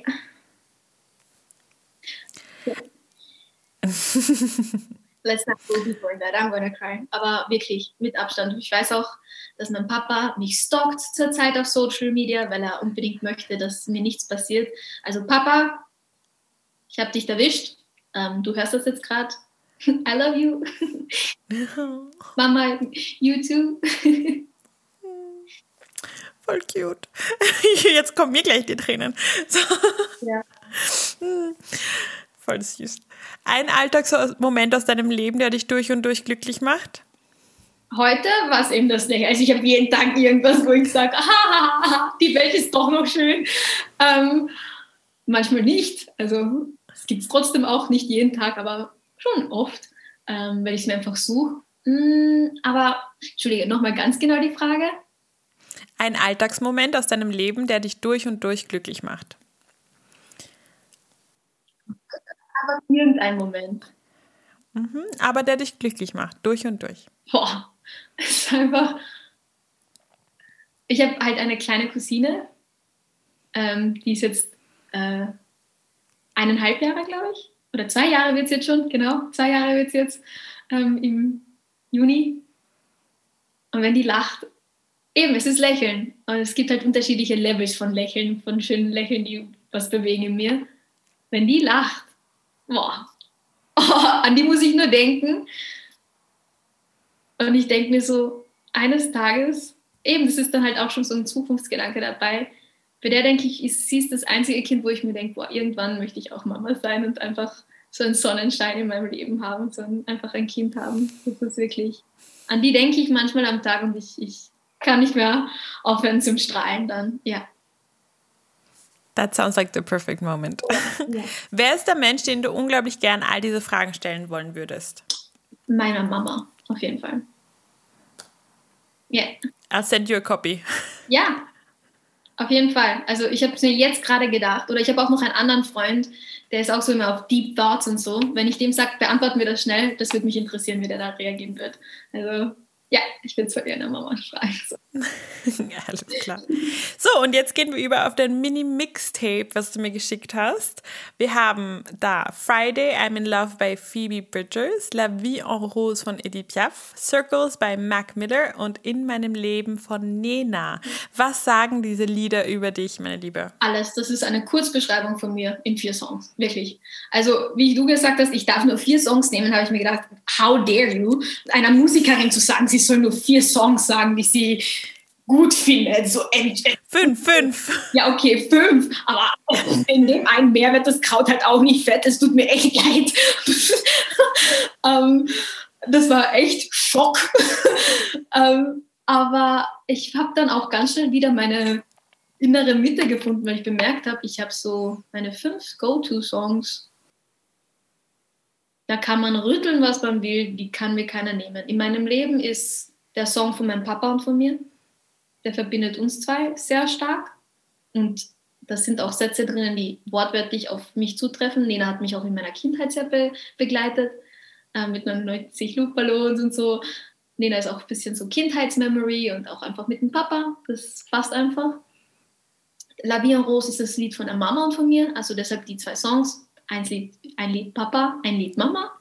[laughs] Let's not go in that. I'm gonna cry. Aber wirklich, mit Abstand. Ich weiß auch, dass mein Papa mich stalkt zurzeit auf Social Media, weil er unbedingt möchte, dass mir nichts passiert. Also Papa, ich habe dich erwischt. Ähm, du hörst das jetzt gerade. [laughs] I love you. [laughs] Mama, you too. [laughs] Voll cute. Jetzt kommen mir gleich die Tränen. So. Ja. Voll süß. Ein Alltagsmoment aus deinem Leben, der dich durch und durch glücklich macht? Heute war es eben das nicht. Also ich habe jeden Tag irgendwas, wo ich sage, die Welt ist doch noch schön. Ähm, manchmal nicht. Also es gibt es trotzdem auch, nicht jeden Tag, aber schon oft, ähm, wenn ich es mir einfach suche. Mm, aber, Entschuldige, nochmal ganz genau die Frage. Ein Alltagsmoment aus deinem Leben, der dich durch und durch glücklich macht. Aber irgendein Moment. Mhm, aber der dich glücklich macht, durch und durch. Boah, [laughs] ist einfach. Ich habe halt eine kleine Cousine, ähm, die ist jetzt äh, eineinhalb Jahre, glaube ich. Oder zwei Jahre wird es jetzt schon, genau. Zwei Jahre wird es jetzt ähm, im Juni. Und wenn die lacht, eben, es ist Lächeln. Und es gibt halt unterschiedliche Levels von Lächeln, von schönen Lächeln, die was bewegen in mir. Wenn die lacht, boah, oh, [laughs] an die muss ich nur denken. Und ich denke mir so, eines Tages, eben, das ist dann halt auch schon so ein Zukunftsgedanke dabei, bei der denke ich, ist, sie ist das einzige Kind, wo ich mir denke, boah, irgendwann möchte ich auch Mama sein und einfach so einen Sonnenschein in meinem Leben haben, so ein, einfach ein Kind haben. Das ist wirklich, an die denke ich manchmal am Tag und ich, ich kann nicht mehr aufhören zum Strahlen dann, ja. That sounds like the perfect moment. Ja. [laughs] Wer ist der Mensch, den du unglaublich gern all diese Fragen stellen wollen würdest? Meiner Mama, auf jeden Fall. Yeah. I'll send you a copy. Ja, [laughs] auf jeden Fall. Also ich habe es mir jetzt gerade gedacht. Oder ich habe auch noch einen anderen Freund, der ist auch so immer auf Deep Thoughts und so. Wenn ich dem sage, beantworten wir das schnell, das würde mich interessieren, wie der da reagieren wird. Also ja, ich bin zwar gerne Mama schreien. So. [laughs] ja, alles klar. So, und jetzt gehen wir über auf dein Mini-Mixtape, was du mir geschickt hast. Wir haben da Friday, I'm in Love bei Phoebe Bridgers, La Vie en Rose von Edith Piaf, Circles bei Mac Miller und In meinem Leben von Nena. Was sagen diese Lieder über dich, meine Liebe? Alles. Das ist eine Kurzbeschreibung von mir in vier Songs. Wirklich. Also, wie du gesagt hast, ich darf nur vier Songs nehmen, habe ich mir gedacht, how dare you, einer Musikerin zu sagen, sie soll nur vier Songs sagen, die sie gut findet. So, fünf, fünf. Ja, okay, fünf. Aber [laughs] in dem einen Meer wird das Kraut halt auch nicht fett. Es tut mir echt [laughs] leid. [laughs] ähm, das war echt Schock. ähm, aber ich habe dann auch ganz schnell wieder meine innere Mitte gefunden, weil ich bemerkt habe, ich habe so meine fünf Go-To-Songs da kann man rütteln, was man will, die kann mir keiner nehmen. In meinem Leben ist der Song von meinem Papa und von mir, der verbindet uns zwei sehr stark. Und da sind auch Sätze drinnen, die wortwörtlich auf mich zutreffen. Nena hat mich auch in meiner Kindheit sehr be begleitet, äh, mit 99 Luftballons und so. Nena ist auch ein bisschen so Kindheitsmemory und auch einfach mit dem Papa. Das passt einfach. La Vie en Rose ist das Lied von der Mama und von mir, also deshalb die zwei Songs ein Lied, ein Lied Papa, ein Lied Mama.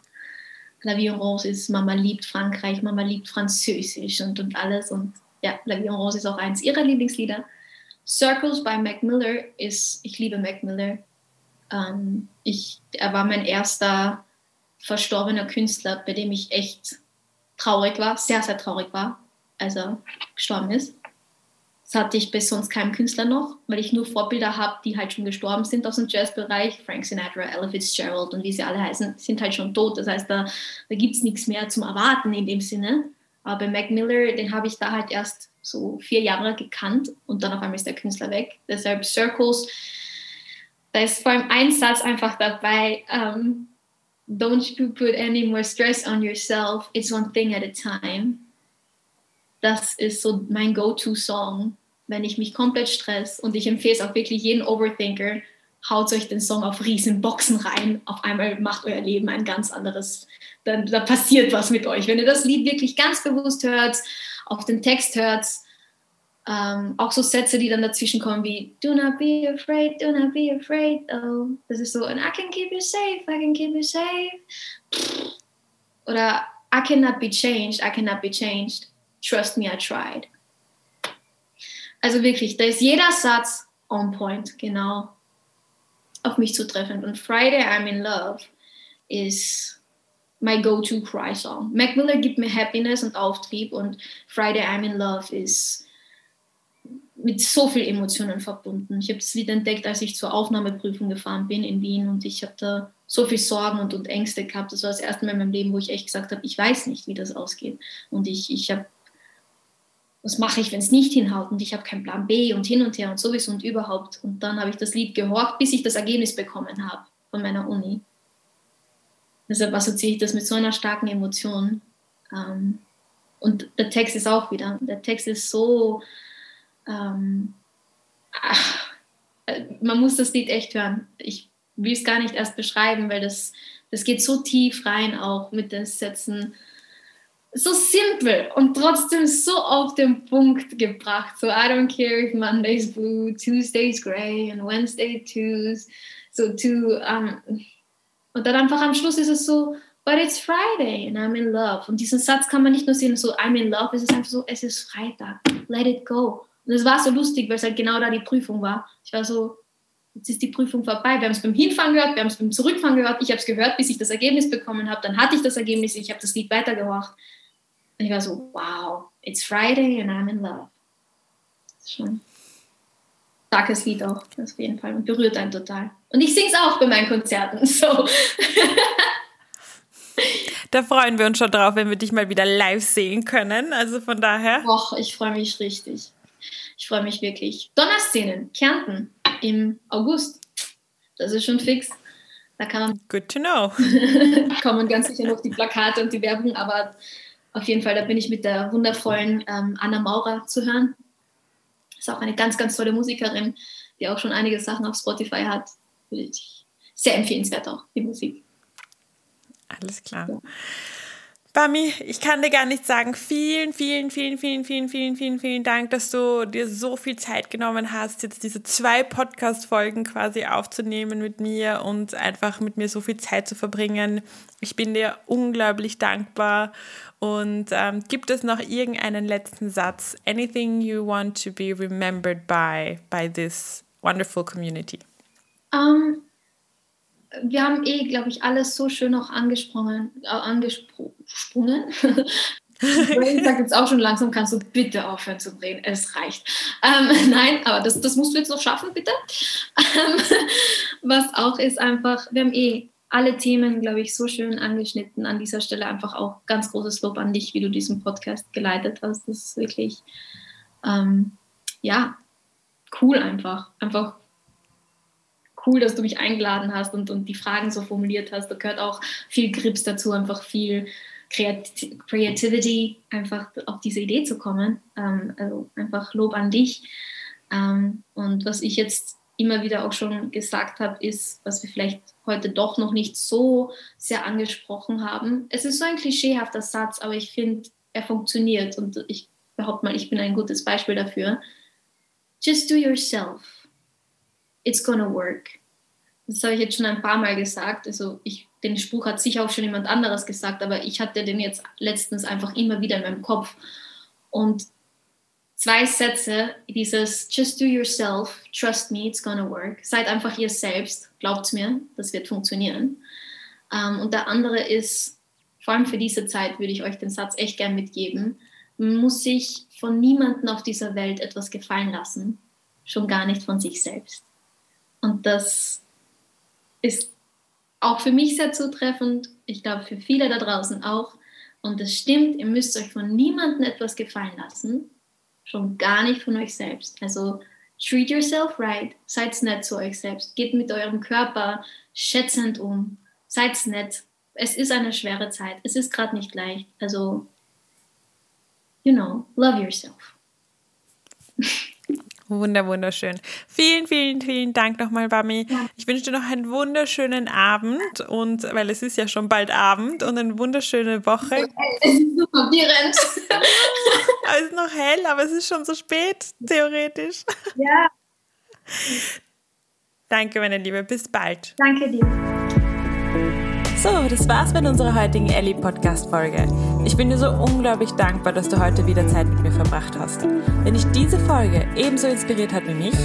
La Vie en Rose ist Mama liebt Frankreich, Mama liebt Französisch und, und alles. Und ja, La Vie en Rose ist auch eins ihrer Lieblingslieder. Circles by Mac Miller ist, ich liebe Mac Miller. Ähm, ich, er war mein erster verstorbener Künstler, bei dem ich echt traurig war, sehr, sehr traurig war, als er gestorben ist. Das hatte ich bei sonst keinem Künstler noch, weil ich nur Vorbilder habe, die halt schon gestorben sind aus dem Jazzbereich. Frank Sinatra, Ella Fitzgerald und wie sie alle heißen, sind halt schon tot. Das heißt, da, da gibt es nichts mehr zum Erwarten in dem Sinne. Aber Mac Miller, den habe ich da halt erst so vier Jahre gekannt und dann auf einmal ist der Künstler weg. Deshalb Circles, da ist vor allem ein Satz einfach dabei. Um, Don't you put any more stress on yourself. It's one thing at a time. Das ist so mein Go-To-Song, wenn ich mich komplett stress. Und ich empfehle es auch wirklich jeden Overthinker, haut euch den Song auf riesen Boxen rein. Auf einmal macht euer Leben ein ganz anderes. Dann, da passiert was mit euch. Wenn ihr das Lied wirklich ganz bewusst hört, auf den Text hört, ähm, auch so Sätze, die dann dazwischen kommen wie Do not be afraid, do not be afraid. Oh, das ist so, and I can keep you safe, I can keep you safe. Oder I cannot be changed, I cannot be changed. Trust me, I tried. Also wirklich, da ist jeder Satz on point, genau auf mich zutreffend. Und Friday I'm in Love ist my go-to cry song. Mac Miller gibt mir Happiness und Auftrieb und Friday I'm in Love ist mit so viel Emotionen verbunden. Ich habe das Lied entdeckt, als ich zur Aufnahmeprüfung gefahren bin in Wien und ich habe da so viel Sorgen und, und Ängste gehabt. Das war das erste Mal in meinem Leben, wo ich echt gesagt habe, ich weiß nicht, wie das ausgeht. Und ich, ich habe, was mache ich, wenn es nicht hinhaut? Und ich habe keinen Plan B und hin und her und sowieso und überhaupt. Und dann habe ich das Lied gehorcht, bis ich das Ergebnis bekommen habe von meiner Uni. Deshalb assoziiere ich das mit so einer starken Emotion. Ähm, und der Text ist auch wieder, der Text ist so ähm, ach, man muss das Lied echt hören. Ich will es gar nicht erst beschreiben, weil das, das geht so tief rein auch mit den Sätzen. So simpel und trotzdem so auf den Punkt gebracht. So, I don't care if Monday's blue, Tuesday's gray and Wednesday twos. So, to, um, und dann einfach am Schluss ist es so, but it's Friday and I'm in love. Und diesen Satz kann man nicht nur sehen, so, I'm in love, es ist einfach so, es ist Freitag, let it go. Und es war so lustig, weil es halt genau da die Prüfung war. Ich war so, jetzt ist die Prüfung vorbei. Wir haben es beim Hinfahren gehört, wir haben es beim Zurückfahren gehört. Ich habe es gehört, bis ich das Ergebnis bekommen habe. Dann hatte ich das Ergebnis, ich habe das Lied weitergehorcht. Und ich war so, wow, it's Friday and I'm in love. Das ist schon starkes Lied auch, auf jeden Fall. Und berührt einen total. Und ich singe es auch bei meinen Konzerten. [laughs] So. Da freuen wir uns schon drauf, wenn wir dich mal wieder live sehen können. Also von daher. Och, ich freue mich richtig. Ich freue mich wirklich. Donnerszenen, Kärnten im August. Das ist schon fix. Da kann man. Good to know. [laughs] kommen ganz sicher noch die Plakate und die Werbung, aber auf jeden Fall, da bin ich mit der wundervollen ähm, Anna Maurer zu hören. Ist auch eine ganz, ganz tolle Musikerin, die auch schon einige Sachen auf Spotify hat. Sehr empfehlenswert auch, die Musik. Alles klar. Ja. Bami, ich kann dir gar nicht sagen, vielen, vielen, vielen, vielen, vielen, vielen, vielen, vielen Dank, dass du dir so viel Zeit genommen hast, jetzt diese zwei Podcast-Folgen quasi aufzunehmen mit mir und einfach mit mir so viel Zeit zu verbringen. Ich bin dir unglaublich dankbar. Und ähm, gibt es noch irgendeinen letzten Satz? Anything you want to be remembered by, by this wonderful community? Um, wir haben eh, glaube ich, alles so schön auch angesprochen. Äh, angesprungen. [laughs] ich sage jetzt auch schon langsam, kannst du bitte aufhören zu drehen. Es reicht. Ähm, [laughs] nein, aber das, das musst du jetzt noch schaffen, bitte. Ähm, [laughs] was auch ist einfach, wir haben eh alle Themen, glaube ich, so schön angeschnitten. An dieser Stelle einfach auch ganz großes Lob an dich, wie du diesen Podcast geleitet hast. Das ist wirklich, ähm, ja, cool einfach. Einfach cool, dass du mich eingeladen hast und, und die Fragen so formuliert hast. Da gehört auch viel Grips dazu, einfach viel Creativity, einfach auf diese Idee zu kommen. Ähm, also einfach Lob an dich. Ähm, und was ich jetzt immer wieder auch schon gesagt habe, ist, was wir vielleicht heute doch noch nicht so sehr angesprochen haben. Es ist so ein klischeehafter Satz, aber ich finde, er funktioniert und ich behaupte mal, ich bin ein gutes Beispiel dafür. Just do yourself it's gonna work. Das habe ich jetzt schon ein paar Mal gesagt. Also ich, den Spruch hat sicher auch schon jemand anderes gesagt, aber ich hatte den jetzt letztens einfach immer wieder in meinem Kopf. Und zwei Sätze, dieses Just do yourself, trust me, it's gonna work. Seid einfach ihr selbst, glaubt's mir, das wird funktionieren. Ähm, und der andere ist, vor allem für diese Zeit würde ich euch den Satz echt gern mitgeben, man muss sich von niemandem auf dieser Welt etwas gefallen lassen, schon gar nicht von sich selbst. Und das ist auch für mich sehr zutreffend, ich glaube für viele da draußen auch. Und es stimmt, ihr müsst euch von niemandem etwas gefallen lassen, schon gar nicht von euch selbst. Also treat yourself right, seid nett zu euch selbst, geht mit eurem Körper schätzend um, seid nett. Es ist eine schwere Zeit, es ist gerade nicht leicht. Also, you know, love yourself. [laughs] Wunder, wunderschön. Vielen, vielen, vielen Dank nochmal, Bami. Ich wünsche dir noch einen wunderschönen Abend und, weil es ist ja schon bald Abend und eine wunderschöne Woche. [laughs] Es ist so verwirrend. [laughs] es ist noch hell, aber es ist schon so spät, theoretisch. Ja. Danke, meine Liebe. Bis bald. Danke dir. So, das war's mit unserer heutigen Ellie Podcast Folge. Ich bin dir so unglaublich dankbar, dass du heute wieder Zeit mit mir verbracht hast. Wenn dich diese Folge ebenso inspiriert hat wie mich,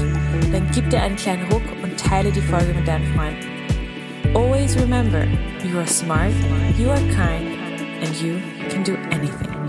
dann gib dir einen kleinen Ruck und teile die Folge mit deinen Freunden. Always remember, you are smart, you are kind and you can do anything.